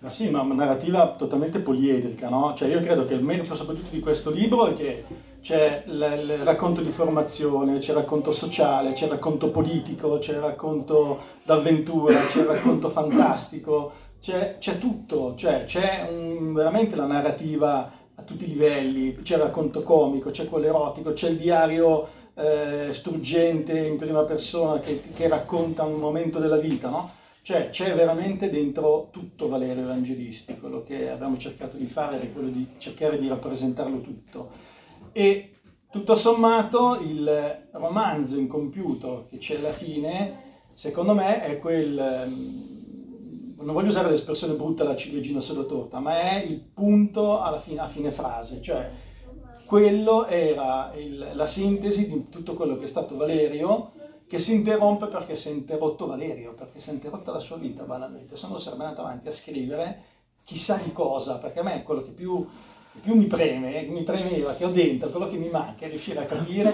Ma sì, ma una narrativa totalmente poliedrica, no? Cioè io credo che il merito soprattutto di questo libro è che c'è il, il racconto di formazione, c'è il racconto sociale, c'è il racconto politico, c'è il racconto d'avventura, c'è il racconto fantastico, c'è, c'è tutto, cioè c'è un, veramente la narrativa a tutti i livelli, c'è il racconto comico, c'è quello erotico, c'è il diario eh, struggente in prima persona che, che, racconta un momento della vita, no? Cioè c'è veramente dentro tutto Valerio Evangelisti, quello che abbiamo cercato di fare è quello di cercare di rappresentarlo tutto. E tutto sommato il romanzo incompiuto che c'è alla fine, secondo me, è quel ehm, non voglio usare l'espressione brutta la ciliegina sulla torta, ma è il punto fine, a fine frase, cioè quello era il, la sintesi di tutto quello che è stato Valerio, che si interrompe perché si è interrotto Valerio, perché si è interrotta la sua vita banalmente, se no sarebbe andato avanti a scrivere chissà di cosa, perché a me è quello che più, più mi preme, mi premeva, che ho dentro, quello che mi manca è riuscire a capire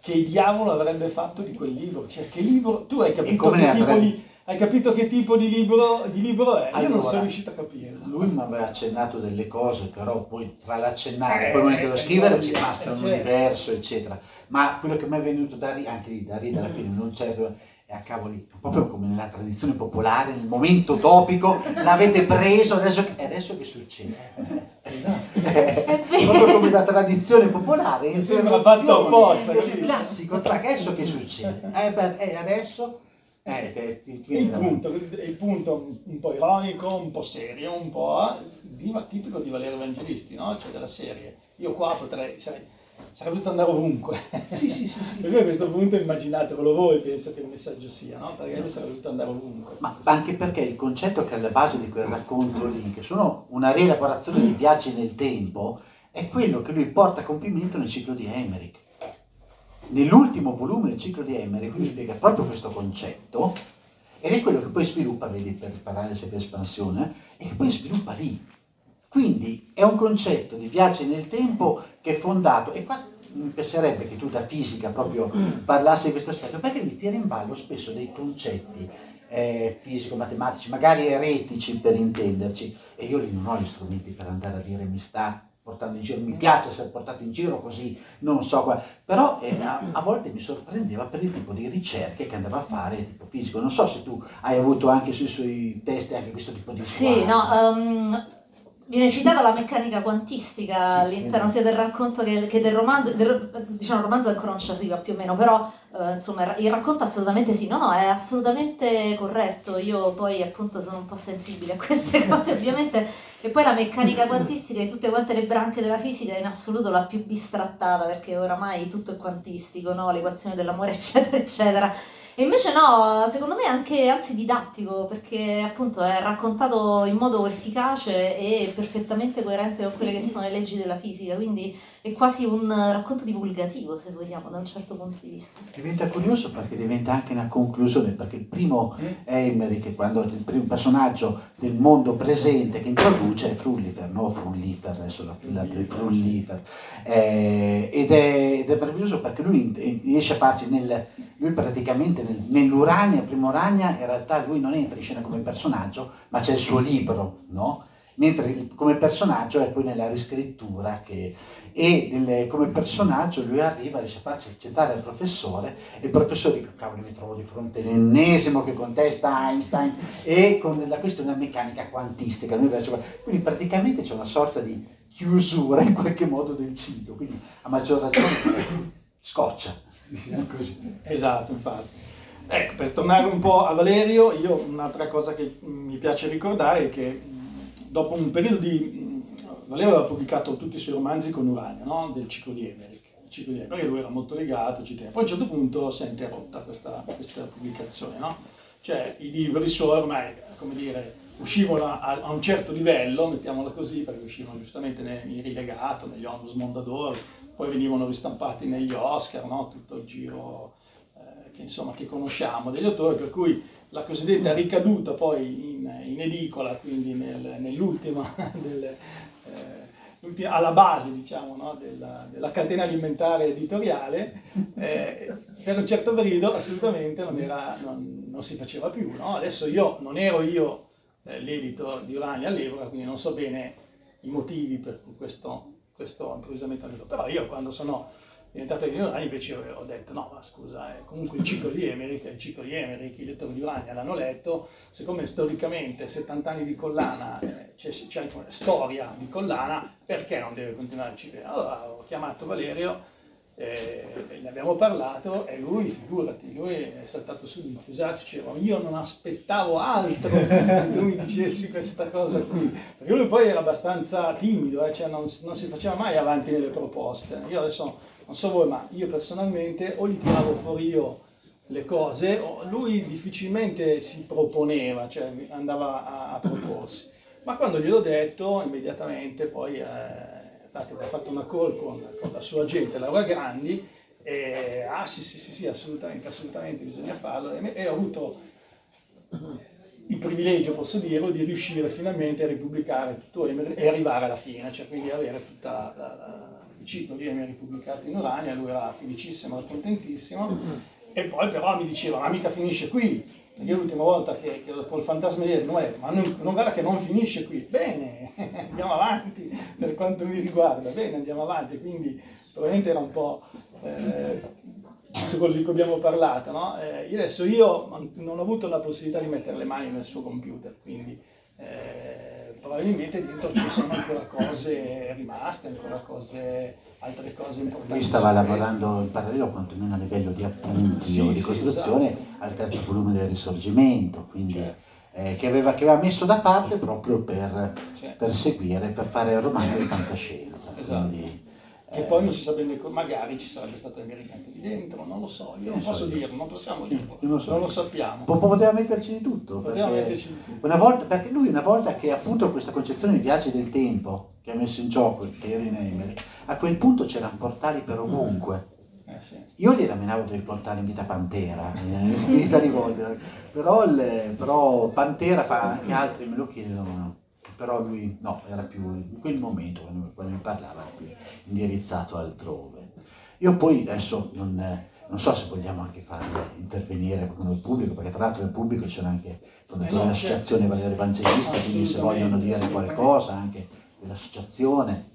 che diavolo avrebbe fatto di quel libro, cioè che libro, tu hai capito che tipo di hai capito che tipo di libro, di libro è? Allora, Io non sono riuscito a capire. Lui mi aveva accennato delle cose, però poi tra l'accennare e poi il momento dello scrivere ci passa un certo. universo, eccetera. Ma quello che mi è venuto da, ridere, anche lì, da ridere alla fine, non c'è e a cavoli, proprio come nella tradizione popolare, nel momento topico, l'avete preso, adesso, e adesso che succede? Esatto. [laughs] Eh, proprio come la tradizione popolare, mi sembra fatto apposta. Il classico, tra adesso che succede? Eh, per, eh, adesso eh, te, ti, ti il, punto, il punto un po' ironico, un po' serio, un po' di, tipico di Valerio Evangelisti, no? cioè della serie. Io qua potrei, sai, sarebbe dovuto andare ovunque. Sì, sì, sì, sì. [laughs] Per a questo punto immaginatevelo voi, penso che il messaggio sia, no? Perché io sarebbe dovuto andare ovunque. Ma anche perché il concetto che è alla base di quel racconto lì, che sono una rielaborazione di viaggi nel tempo, è quello che lui porta a compimento nel ciclo di Emmerich nell'ultimo volume del ciclo di Emmerich lui spiega proprio questo concetto ed è quello che poi sviluppa, vedi, per parlare sempre di espansione, e che poi sviluppa lì. Quindi è un concetto di viaggio nel tempo che è fondato, e qua mi piacerebbe che tu da fisica proprio parlassi di questo aspetto, perché lui tira in ballo spesso dei concetti eh, fisico-matematici, magari eretici per intenderci, e io lì non ho gli strumenti per andare a dire mi sta portando in giro, mi piace essere portato in giro così, non so qua, però eh, a, a, volte mi sorprendeva per il tipo di ricerche che andava a fare tipo fisico. Non so se tu hai avuto anche sui suoi testi anche questo tipo di... Sì, no, um, viene citata la meccanica quantistica all'interno sia del racconto che, che del romanzo, del, diciamo il romanzo ancora non ci arriva più o meno, però eh, insomma il racconto assolutamente sì, no no è assolutamente corretto, io poi appunto sono un po' sensibile a queste [laughs] cose ovviamente. E poi la meccanica quantistica di tutte quante le branche della fisica è in assoluto la più bistrattata perché oramai tutto è quantistico, no? l'equazione dell'amore eccetera eccetera e invece no, secondo me è anche anzi didattico perché appunto è raccontato in modo efficace e perfettamente coerente con quelle che sono le leggi della fisica, quindi è quasi un racconto divulgativo se vogliamo da un certo punto di vista. Diventa curioso perché diventa anche una conclusione, perché il primo Emery, che quando il primo personaggio del mondo presente che introduce è Frullifer, no Frullifer, adesso la fila del Frullifer, eh, ed, è, ed, è, meraviglioso perché lui riesce a farci nel, lui praticamente nel, nell'Urania, primo Urania, in realtà lui non entra in scena come personaggio, ma c'è il suo libro, no? Mentre come personaggio è poi nella riscrittura che, e nel, come personaggio lui arriva, riesce a farsi accettare al professore e il professore dice cavolo mi trovo di fronte all'ennesimo che contesta Einstein e con la questione meccanica quantistica. Quindi praticamente c'è una sorta di chiusura in qualche modo del ciclo, quindi a maggior ragione [coughs] scoccia. Diciamo [laughs] così. Esatto, infatti. Ecco, per tornare un po' a Valerio, io un'altra cosa che mi piace ricordare è che dopo un periodo di... Valerio aveva pubblicato tutti i suoi romanzi con Urania, no? del ciclo di Emmerich, ciclo di Emmerich, perché lui era molto legato, eccetera. Poi a un certo punto si è interrotta questa, questa pubblicazione, no? Cioè i libri suoi ormai, come dire, uscivano a, un certo livello, mettiamola così, perché uscivano giustamente in rilegato, negli Onus Mondadori, poi venivano ristampati negli Oscar, no? tutto il giro che, insomma, che conosciamo degli autori, per cui la cosiddetta ricaduta poi in, in edicola, quindi nel, nell'ultima, [laughs] del, eh, alla base diciamo, no, della, della, catena alimentare editoriale, eh, per un certo periodo assolutamente non, era, non, non si faceva più. No? Adesso io non ero io eh, l'edito di Urania all'epoca, quindi non so bene i motivi per cui questo, questo improvvisamente però io quando sono diventato di Urania, invece ho detto no, ma scusa, eh, comunque il ciclo di Emmerich il ciclo di Emmerich, i lettori di Urania l'hanno letto, siccome storicamente 70 anni di collana, eh, c'è, c'è, anche una storia di collana, perché non deve continuare il ciclo? Allora ho chiamato Valerio eh, ne abbiamo parlato e lui, figurati, lui è saltato subito, esatto, diceva io non aspettavo altro che tu mi dicessi questa cosa qui, perché lui poi era abbastanza timido, eh, cioè non, non, si faceva mai avanti nelle proposte. Io adesso non so voi, ma io personalmente o gli tiravo fuori io le cose, o lui difficilmente si proponeva, cioè andava a, a proporsi. Ma quando gliel'ho detto, immediatamente poi... Eh, infatti ha fatto una call con, con la sua agente Laura Grandi e ah sì sì sì, sì assolutamente, assolutamente bisogna farlo. E, e ho avuto il privilegio, posso dirlo, di riuscire finalmente a ripubblicare tutto e arrivare alla fine, cioè quindi avere tutto il ciclo di Emery pubblicato in Urania, lui era felicissimo, contentissimo. E poi però mi diceva ma mica finisce qui, perché l'ultima volta che, che col fantasma di detto, ma non, non guarda che non finisce qui. Bene, [laughs] andiamo avanti per quanto mi riguarda, bene, andiamo avanti. Quindi probabilmente era un po' eh, quello di cui abbiamo parlato. No? Eh, adesso io non ho avuto la possibilità di mettere le mani nel suo computer, quindi eh, probabilmente dentro ci sono ancora cose rimaste, ancora cose altre cose importanti. Lui stava lavorando in parallelo, quantomeno a livello di appunti sì, o di costruzione, sì, esatto. al terzo volume del Risorgimento, quindi, certo. eh, che, aveva, che, aveva, messo da parte proprio per, certo. per seguire, per fare romani di fantascienza. Esatto. Quindi, e eh, poi non si sa bene, magari ci sarebbe stato America anche di dentro, non lo so, io non posso dirlo, non possiamo dirlo, non lo, so. non lo sappiamo. Po- poteva metterci di tutto, poteva metterci di tutto. Una volta, perché lui una volta che appunto questa concezione di viaggi del tempo che ha messo in gioco il Thierry Neymer, a quel punto c'erano portali per ovunque. Eh sì. Io gli ramenavo per il portale in vita Pantera, infinita di volte, però, il, però Pantera fa anche altri me lo chiedono però lui no, era più in quel momento quando, quando mi parlava più indirizzato altrove. Io poi adesso non, non, so se vogliamo anche fare intervenire qualcuno del pubblico, perché tra l'altro nel pubblico c'era anche il fondatore eh dell'associazione certo. Valerio Evangelista, quindi se vogliono dire qualcosa anche dell'associazione,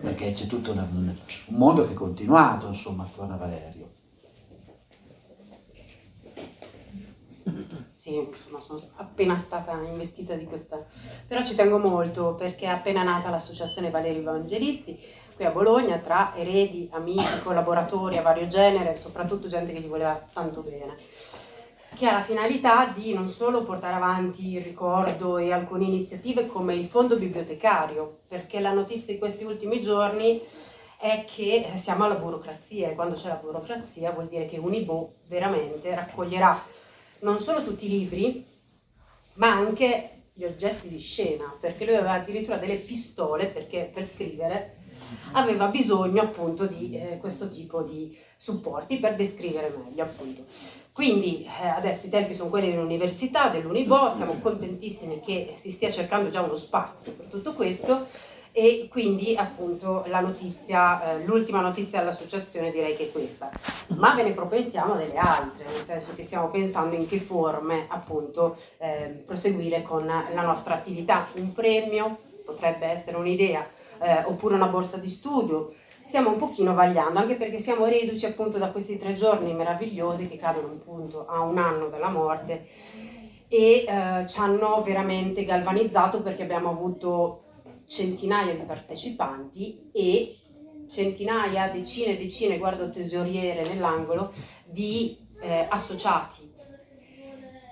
perché c'è tutto un, un mondo che è continuato insomma attorno a Valerio. sì, insomma, sono appena stata investita di questa, però ci tengo molto perché è appena nata l'associazione Valeri Evangelisti qui a Bologna tra eredi, amici, collaboratori a vario genere, soprattutto gente che gli voleva tanto bene, che ha la finalità di non solo portare avanti il ricordo e alcune iniziative come il fondo bibliotecario, perché la notizia di questi ultimi giorni è che siamo alla burocrazia e quando c'è la burocrazia vuol dire che Unibo veramente raccoglierà non solo tutti i libri, ma anche gli oggetti di scena, perché lui aveva addirittura delle pistole perché per scrivere aveva bisogno appunto di eh, questo tipo di supporti per descrivere meglio appunto. Quindi eh, adesso i tempi sono quelli dell'università, dell'Unibo, siamo contentissimi che si stia cercando già uno spazio per tutto questo e quindi appunto la notizia, eh, l'ultima notizia dell'associazione direi che è questa, ma ve ne promettiamo delle altre, nel senso che stiamo pensando in che forme appunto eh, proseguire con la nostra attività, un premio potrebbe essere un'idea eh, oppure una borsa di studio, stiamo un pochino vagliando, anche perché siamo reduci appunto da questi tre giorni meravigliosi che cadono appunto a un anno dalla morte e eh, ci hanno veramente galvanizzato perché abbiamo avuto centinaia di partecipanti e centinaia, decine e decine, guardo tesoriere nell'angolo, di eh, associati.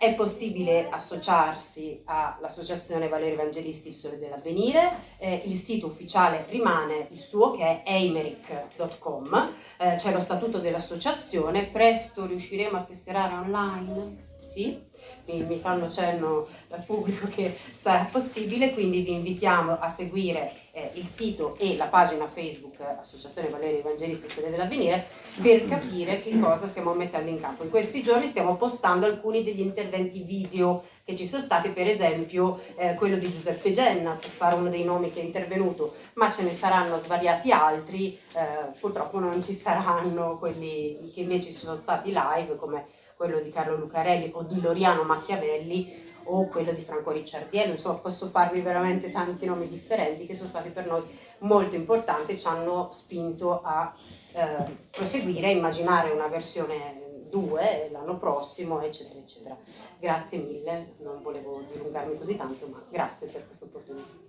È possibile associarsi all'associazione Valeri Evangelisti Il Sole dell'Avvenire, eh, il sito ufficiale rimane il suo che è eimeric.com, eh, c'è lo statuto dell'associazione, presto riusciremo a tesserare online, sì? mi, mi fanno cenno dal pubblico che sarà possibile, quindi vi invitiamo a seguire eh, il sito e la pagina Facebook Associazione Valerio Evangelisti e Storia dell'Avvenire per capire che cosa stiamo mettendo in campo. In questi giorni stiamo postando alcuni degli interventi video che ci sono stati, per esempio eh, quello di Giuseppe Genna, per fare uno dei nomi che è intervenuto, ma ce ne saranno svariati altri, eh, purtroppo non ci saranno quelli che invece sono stati live come quello di Carlo Lucarelli o di Loriano Machiavelli o quello di Franco Ricciardiello, insomma posso farvi veramente tanti nomi differenti che sono stati per noi molto importanti e ci hanno spinto a eh, proseguire, a immaginare una versione 2 l'anno prossimo, eccetera, eccetera. Grazie mille, non volevo dilungarmi così tanto, ma grazie per questa opportunità.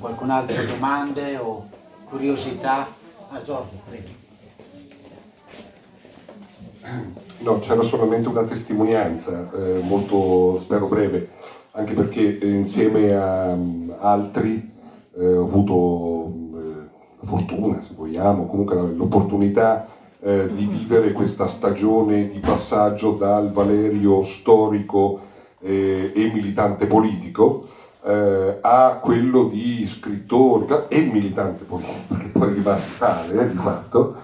qualcun altro domande o curiosità? Ah Giorgio, prego. No, c'era solamente una testimonianza, eh, molto spero breve, anche perché eh, insieme a um, altri eh, ho avuto eh, la fortuna, se vogliamo, comunque l'opportunità eh, di vivere questa stagione di passaggio dal Valerio storico e militante politico a quello di scrittore e militante politico, [laughs] perché poi è rimasto tale di fatto.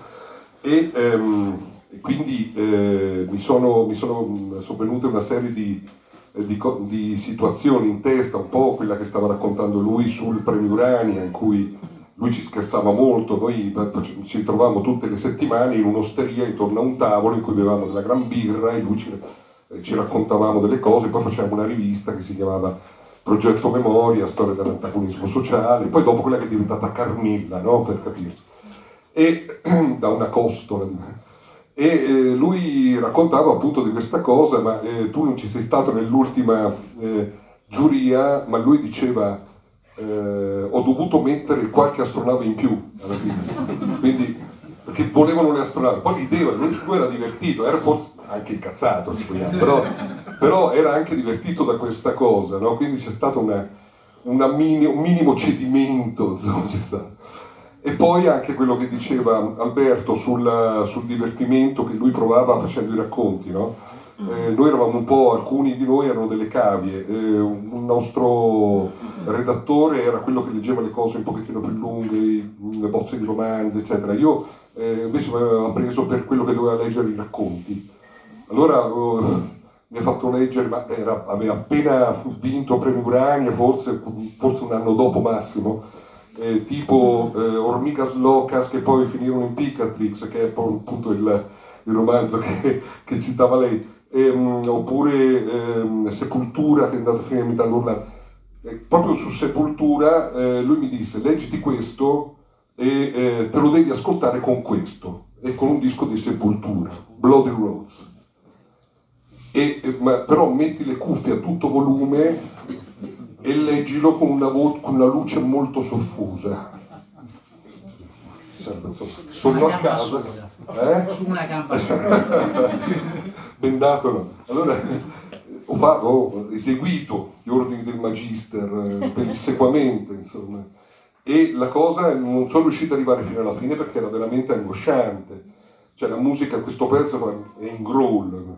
E, ehm, quindi eh, mi, sono, mi sono, sono, venute una serie di, eh, di, di, situazioni in testa, un po' quella che stava raccontando lui sul premio Urania, in cui lui ci scherzava molto, noi ci trovavamo tutte le settimane in un'osteria intorno a un tavolo in cui bevevamo della gran birra e lui ci, eh, ci raccontavamo delle cose, poi facevamo una rivista che si chiamava Progetto Memoria, Storia dell'antagonismo sociale, poi dopo quella che è diventata Carmilla, no? per capirci, e [clears throat] da una costola e eh, lui raccontava appunto di questa cosa, ma eh, tu non ci sei stato nell'ultima eh, giuria, ma lui diceva eh, ho dovuto mettere qualche astronave in più alla fine, [laughs] quindi perché volevano le astronave, poi l'idea, lui era divertito, era forse anche incazzato, però, però, era anche divertito da questa cosa, no? quindi c'è stato una, una mini, un minimo cedimento, insomma, c'è stato. E poi anche quello che diceva Alberto sul, sul divertimento che lui provava facendo i racconti, no? eh, noi eravamo un po', alcuni di noi erano delle cavie, eh, un nostro redattore era quello che leggeva le cose un pochettino più lunghe, le bozze di romanzi, eccetera. Io eh, invece mi aveva preso per quello che doveva leggere i racconti. Allora uh, mi ha fatto leggere, ma era, aveva appena vinto Premio Urania, forse, forse un anno dopo massimo, eh, tipo eh, Ormigas Locas che poi finirono in Picatrix, che è appunto il, il romanzo che, che, citava lei, e, um, oppure um, Sepultura che è andato a finire in metà. Eh, proprio su Sepultura eh, lui mi disse leggiti questo e eh, te lo devi ascoltare con questo, e con un disco di Sepultura, Bloody Roads. E, ma, però metti le cuffie a tutto volume e leggilo con una, vo- con una luce molto soffusa. Sono a casa. Eh? Su una gamba sola. [laughs] Bendato no. Allora ho, fatto, ho eseguito gli ordini del magister eh, pedissequamente, insomma. E la cosa non sono riuscito ad arrivare fino alla fine perché era veramente angosciante. Cioè la musica, questo pezzo è in growl,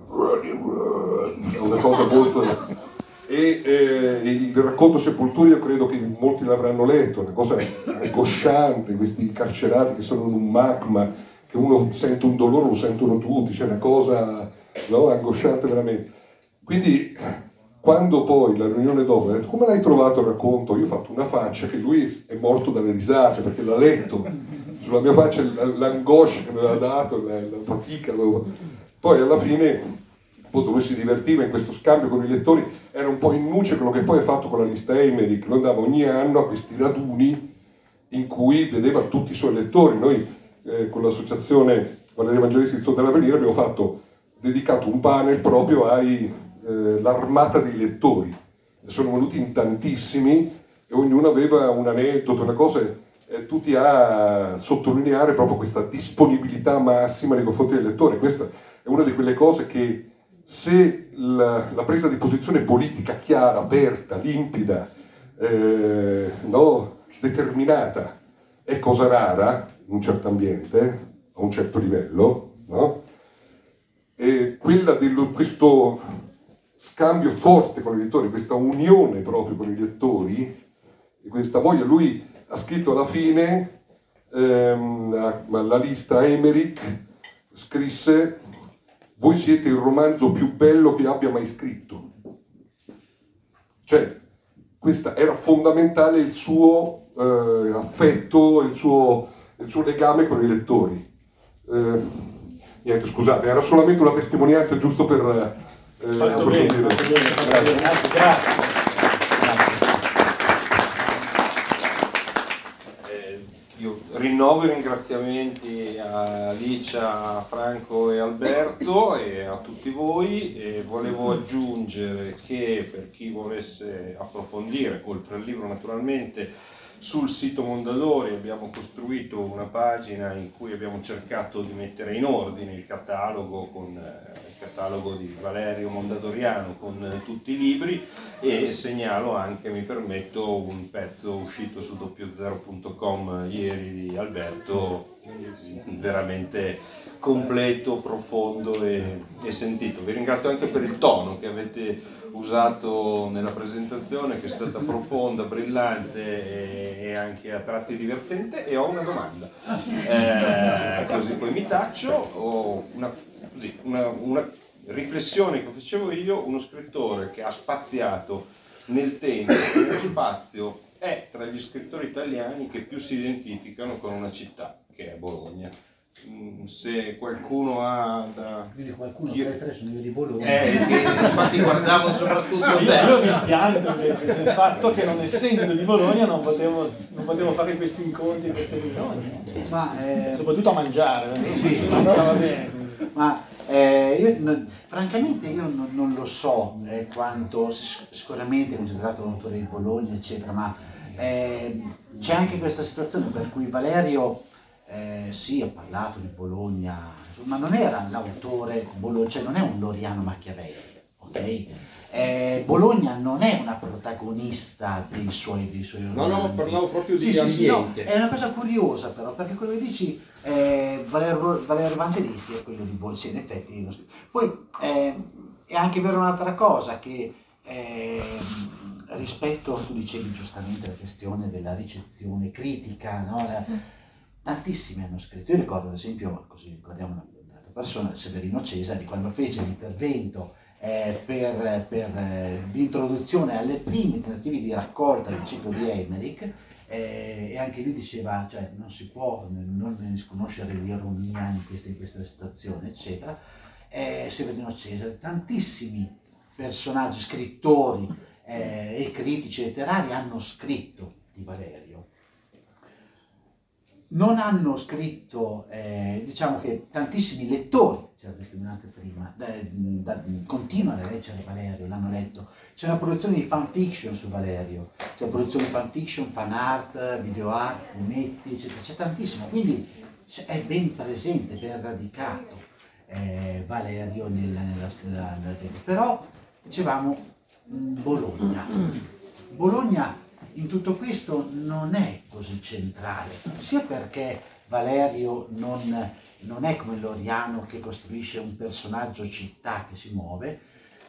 è una cosa molto e eh, il racconto Sepoltura io credo che molti l'avranno letto, una cosa angosciante, questi carcerati che sono in un magma, che uno sente un dolore, lo sentono tutti, c'è una cosa no, angosciante veramente. Quindi quando poi la riunione dopo come l'hai trovato il racconto, io ho fatto una faccia che lui è morto dalle risate perché l'ha letto, sulla mia faccia l'angoscia che mi aveva dato, la, la fatica, poi alla fine appunto lui si divertiva in questo scambio con i lettori, era un po' in nuce quello che poi ha fatto con la lista Emerick, lui andava ogni anno a questi raduni in cui vedeva tutti i suoi lettori. Noi eh, con l'associazione Valerio Evangelisti Zone dell'Avvenire abbiamo fatto, dedicato un panel proprio all'armata eh, dei lettori. Ne sono venuti in tantissimi e ognuno aveva un aneddoto, una cosa, eh, tutti a sottolineare proprio questa disponibilità massima nei confronti del lettore. Questa è una di quelle cose che se la, la, presa di posizione politica chiara, aperta, limpida, eh, no, determinata è cosa rara in un certo ambiente, a un certo livello, no? e quella di questo scambio forte con i lettori, questa unione proprio con i lettori, questa voglia, lui ha scritto alla fine ehm, la, la lista Emerick, scrisse voi siete il romanzo più bello che abbia mai scritto. Cioè, questo era fondamentale il suo eh, affetto, il suo, il suo, legame con i lettori. Eh, niente, scusate, era solamente una testimonianza giusto per eh, approfondire. Grazie. Grazie. Rinnovo i ringraziamenti a Licia, Franco e Alberto e a tutti voi. E volevo aggiungere che per chi volesse approfondire, oltre al libro naturalmente, Sul sito Mondadori abbiamo costruito una pagina in cui abbiamo cercato di mettere in ordine il catalogo, con, eh, il catalogo di Valerio Mondadoriano con eh, tutti i libri e segnalo anche, mi permetto, un pezzo uscito su doppiozero.com ieri di Alberto, veramente completo, profondo e, e sentito. Vi ringrazio anche per il tono che avete usato nella presentazione che è stata profonda, brillante e, anche a tratti divertente e ho una domanda. Eh, così poi mi taccio, ho una, così, una, una riflessione che facevo io, uno scrittore che ha spaziato nel tempo e nello spazio è tra gli scrittori italiani che più si identificano con una città, che è Bologna se qualcuno ha da... Quindi qualcuno Chi... tre sono io di Bologna. Eh, che infatti guardavo soprattutto no, te. Io mi pianto invece del fatto che non essendo di Bologna non potevo, non potevo fare questi incontri, queste riunioni. Ma, eh... Soprattutto a mangiare. Eh? Sì, va bene. Ma eh, io, non, francamente io non, non lo so eh, quanto, sicuramente considerato un autore di Bologna, eccetera, ma eh, c'è anche questa situazione per cui Valerio eh, sì, ho parlato di Bologna, ma non era l'autore, Bologna, cioè non è un Loriano Machiavelli, ok? Eh, Bologna non è una protagonista dei suoi, dei suoi No, no, parlavo proprio di sì, ambiente. Sì, no, è una cosa curiosa però, perché quello che dici, eh, Valerio, Valerio Evangelisti è quello di Bologna, sì, in effetti. Poi eh, è anche vero un'altra cosa, che eh, rispetto, tu dicevi giustamente, la questione della ricezione critica, no? Sì tantissimi hanno scritto. Io ricordo ad esempio, così ricordiamo una, una persona, Severino Cesari, quando fece l'intervento eh, per, per eh, l'introduzione alle prime tentativi di raccolta del ciclo di Emmerich, eh, e anche lui diceva, cioè, non si può non misconoscere l'ironia in questa, in questa situazione, eccetera. Eh, Severino Cesari, tantissimi personaggi, scrittori eh, e critici letterari hanno scritto di Valerio non hanno scritto, eh, diciamo che tantissimi lettori, c'è la testimonianza prima, da, da, continuano a leggere Valerio, l'hanno letto. C'è una produzione di fanfiction su Valerio, c'è una produzione di fanfiction, fan art, video art, fumetti, eccetera, c'è tantissimo, quindi è ben presente, ben radicato eh, Valerio nella, nella, nella, nella. Però, dicevamo, Bologna. Bologna in tutto questo non è così centrale, sia perché Valerio non, non è come Loriano che costruisce un personaggio città che si muove,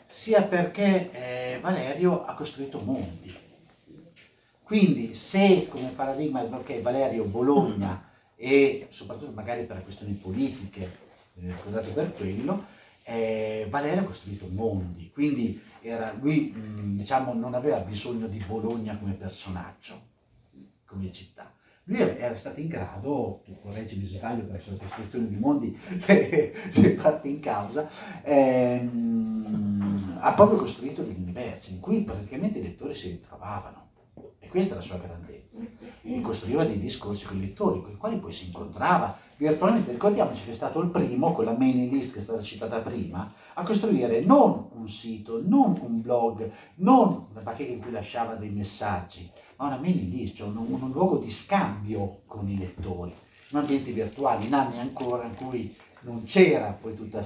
sia perché eh, Valerio ha costruito mondi. Quindi se come paradigma ok Valerio Bologna e soprattutto magari per questioni politiche, ricordate per quello, eh, Valerio ha costruito mondi, quindi era, lui mm, diciamo, non aveva bisogno di Bologna come personaggio, come città. Lui era stato in grado, tu correggimi se sbaglio perché la costruzione di mondi [laughs] se, se parte in causa, ehm, ha proprio costruito degli universi in cui praticamente i lettori si ritrovavano. E questa è la sua grandezza. E costruiva dei discorsi con i lettori, con i quali poi si incontrava, virtualmente ricordiamoci che è stato il primo, con la mailing list che è stata citata prima, a costruire non un sito, non un blog, non una bacheca in cui lasciava dei messaggi, ma una mailing list, cioè un, un, luogo di scambio con i lettori, in ambienti virtuali, in anni ancora in cui non c'era poi tutta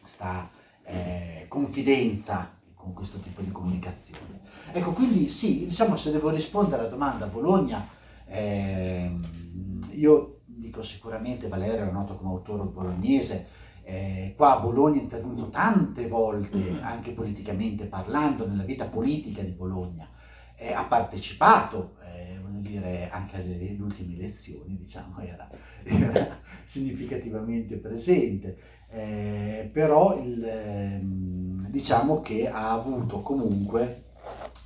questa eh, confidenza con questo tipo di comunicazione. Ecco, quindi sì, diciamo se devo rispondere alla domanda Bologna, eh, io dico sicuramente Valerio è noto come autore bolognese, eh, qua a Bologna è intervenuto tante volte, anche politicamente parlando, nella vita politica di Bologna, eh, ha partecipato, eh, dire, anche alle, ultime elezioni, diciamo, [laughs] era, era significativamente presente, eh, però il, ehm, diciamo che ha avuto comunque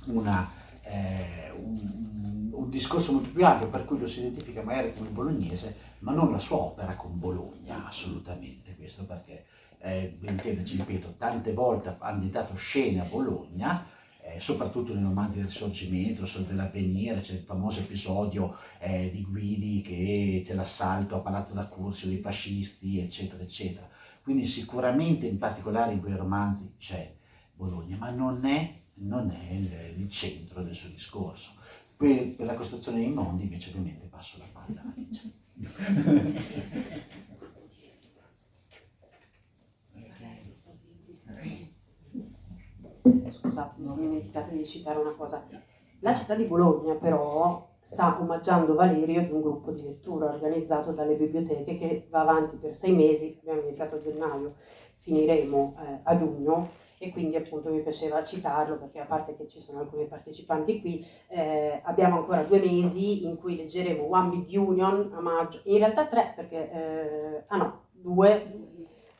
una, eh, un, un discorso molto più ampio per cui lo si identifica magari come bolognese, ma non la sua opera con Bologna, assolutamente, questo perché, eh, ci ripeto, tante volte ha ambientato scene a Bologna, eh, soprattutto nei romanzi del Risorgimento, dell'Avvenire, c'è il famoso episodio eh, di Guidi che c'è l'assalto a Palazzo da Curzio dei fascisti, eccetera, eccetera. Quindi sicuramente, in particolare in quei romanzi, c'è Bologna, ma non è, non è il, il centro del suo discorso Poi per la costruzione dei mondi invece ovviamente passo la palla a Alice. Scusate, mi sono dimenticata di citare una cosa. La città di Bologna però sta omaggiando Valerio di un gruppo di lettura organizzato dalle biblioteche che va avanti per sei mesi, abbiamo iniziato a gennaio, finiremo eh, a giugno e quindi appunto mi piaceva citarlo perché a parte che ci sono alcuni partecipanti qui, eh, abbiamo ancora due mesi in cui leggeremo One Big Union a maggio, in realtà tre perché, eh, ah no, due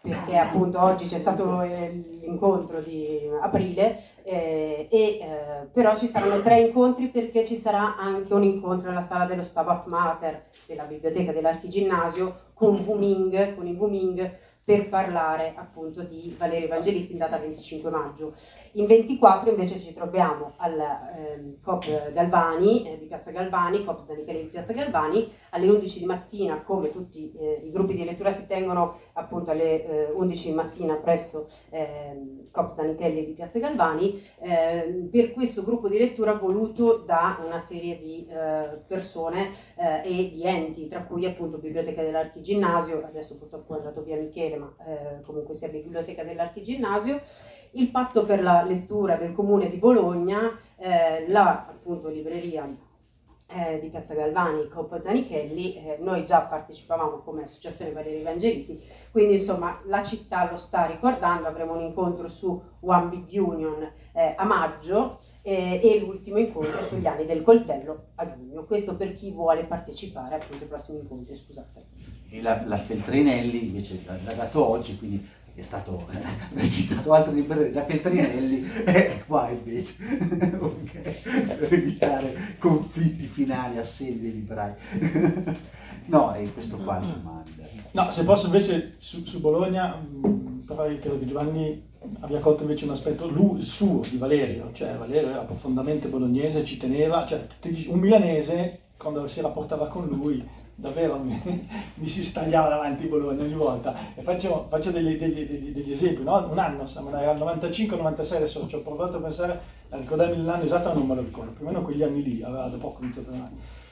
perché appunto oggi c'è stato eh, l'incontro di aprile, eh, e, eh, però ci saranno tre incontri perché ci sarà anche un incontro nella sala dello Stabat Mater della biblioteca dell'Archiginnasio con Wuming, con i Wuming per parlare appunto di Valerio Evangelisti in data 25 maggio. In 24 invece ci troviamo al eh, COP Galvani, eh, di Piazza Galvani, COP Zanichelli di Piazza Galvani, alle 11 di mattina, come tutti eh, i gruppi di lettura si tengono appunto alle 11 eh, di mattina presso ehm, COP Zanichelli di Piazza Galvani, ehm, per questo gruppo di lettura voluto da una serie di eh, persone eh, e di enti, tra cui appunto Biblioteca dell'Archiginnasio, adesso purtroppo è andato via Michele, ma eh, comunque sia Biblioteca dell'Archiginnasio, il patto per la lettura del comune di Bologna, eh, la appunto libreria eh, di Piazza Galvani, Coppa Zanichelli, eh, noi già partecipavamo come associazione Valerio Evangelisti, quindi insomma la città lo sta ricordando, avremo un incontro su One Big Union eh, a maggio eh, e l'ultimo incontro sugli anni del coltello a giugno, questo per chi vuole partecipare appunto ai prossimi incontri, scusate e la, la Feltrinelli invece l'ha dato oggi, quindi è stato eh, [laughs] citato altri libri, la Feltrinelli [laughs] è qua invece, [laughs] okay, per evitare conflitti finali a sedi dei librai. no, è questo qua insomma. No, se posso invece su, su Bologna, mm, però credo che Giovanni abbia colto invece un aspetto lui, suo di Valerio, cioè Valerio era profondamente bolognese, ci teneva, cioè un milanese quando si rapportava con lui davvero mi, [laughs] mi, si stagliava davanti Bologna ogni volta. E faccio, faccio degli, degli, degli, degli, esempi, no? un anno, siamo al 95-96, adesso ci ho provato a pensare, a ricordarmi l'anno esatto, non me lo ricordo, più o meno quegli anni lì, aveva da poco iniziato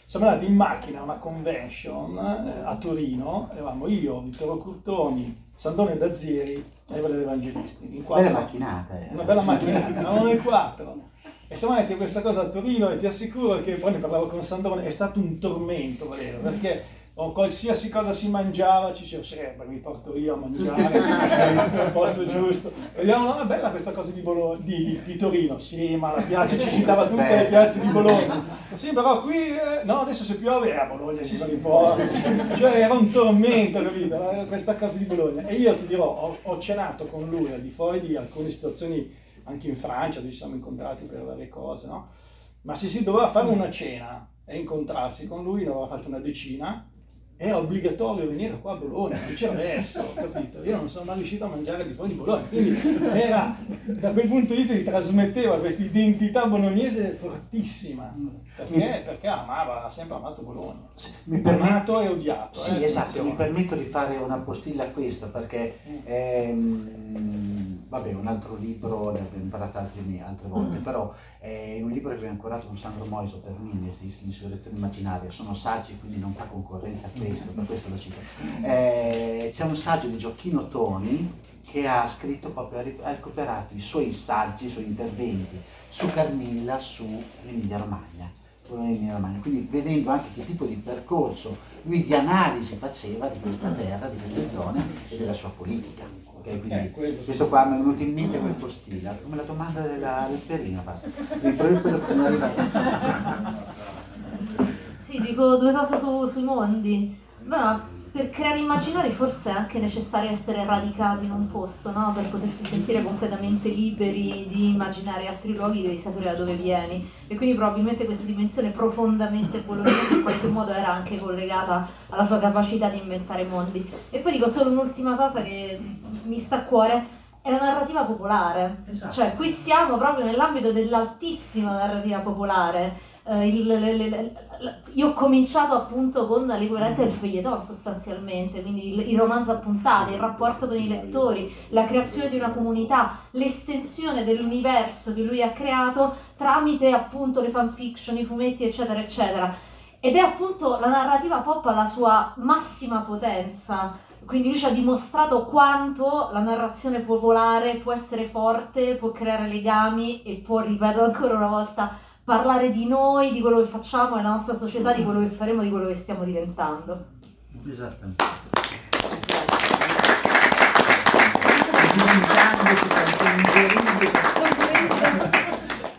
Siamo andati in macchina a una convention eh, a Torino, eravamo io, Vittorio Curtoni, Sandone Dazzieri e Valerio Evangelisti. In quattro, bella macchinata. Eh. Una bella macchinata, eravamo noi quattro. E siamo andati a questa cosa a Torino e ti assicuro che poi ne parlavo con Sandrone, è stato un tormento Valerio, perché o qualsiasi cosa si mangiava ci dicevo, sì, mi porto io a mangiare, è il posto giusto. Vediamo, no, è bella questa cosa di, Bologna, di, di, Torino, sì, ma la piazza ci citava tutte le piazze di Bologna. Sì, però qui, eh, no, adesso se piove, eh, a Bologna ci sono i porti. Cioè era un tormento, capito, questa cosa di Bologna. E io ti dirò, ho, ho cenato con lui al di fuori di alcune situazioni anche in Francia dove ci siamo incontrati per varie cose, no? Ma se si doveva fare una cena e incontrarsi con lui, ne aveva fatto una decina, era obbligatorio venire qua a Bologna, qui c'era adesso, capito? Io non sono mai riuscito a mangiare di fuori di Bologna, quindi era, da quel punto di vista ti trasmetteva questa identità bolognese fortissima, perché, perché amava, ha sempre amato Bologna, mi permetto, amato e odiato. Sì, eh, esatto, mi permetto di fare una postilla a questo, perché ehm, vabbè, un altro libro, ne abbiamo parlato altre, altre volte, mm. però è un libro che abbiamo curato con Sandro Moiso per Mimesis, Insurrezione immaginaria, sono saggi, quindi non fa concorrenza a questo, per questo lo cito. Eh, c'è un saggio di Gioacchino Toni che ha scritto proprio, ha recuperato i suoi saggi, i suoi interventi su Carmilla, su Emilia Romagna. Quindi vedendo anche che tipo di percorso lui di analisi faceva di questa terra, di queste zone e della sua politica. Okay, quindi eh, questo qua mi è venuto in mente quel postino, come la domanda della letterina. Sì, dico due cose su, sui mondi. Beh, per creare immaginari forse è anche necessario essere radicati in un posto, no? per potersi sentire completamente liberi di immaginare altri luoghi devi sapere da dove vieni e quindi probabilmente questa dimensione profondamente bolognese in qualche modo era anche collegata alla sua capacità di inventare mondi. E poi dico solo un'ultima cosa che mi sta a cuore, è la narrativa popolare, esatto. cioè qui siamo proprio nell'ambito dell'altissima narrativa popolare eh, il, le, le, le, io ho cominciato appunto con l'equivalente del foglietton sostanzialmente, quindi il, il romanzo a puntate, il rapporto con i lettori, la creazione di una comunità, l'estensione dell'universo che lui ha creato tramite appunto le fanfiction, i fumetti eccetera eccetera. Ed è appunto la narrativa pop alla sua massima potenza, quindi lui ci ha dimostrato quanto la narrazione popolare può essere forte, può creare legami e può, ripeto ancora una volta, parlare di noi, di quello che facciamo nella nostra società, di quello che faremo, di quello che stiamo diventando. Esattamente.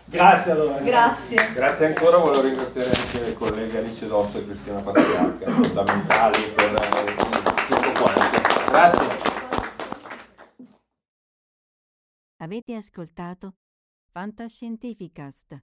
Grazie allora. Grazie. Grazie ancora, volevo ringraziare anche le colleghe Alice Dosso e Cristina Patriarca, fondamentali per eh, tutto quanto. Grazie. Avete ascoltato Fantascientificast,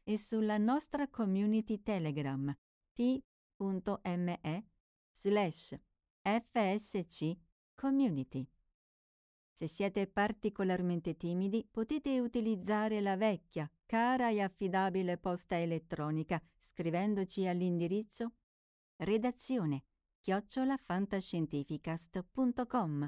e sulla nostra community Telegram t.me slash fsc community. Se siete particolarmente timidi, potete utilizzare la vecchia, cara e affidabile posta elettronica scrivendoci all'indirizzo redazione chiocciolafantascientificast.com.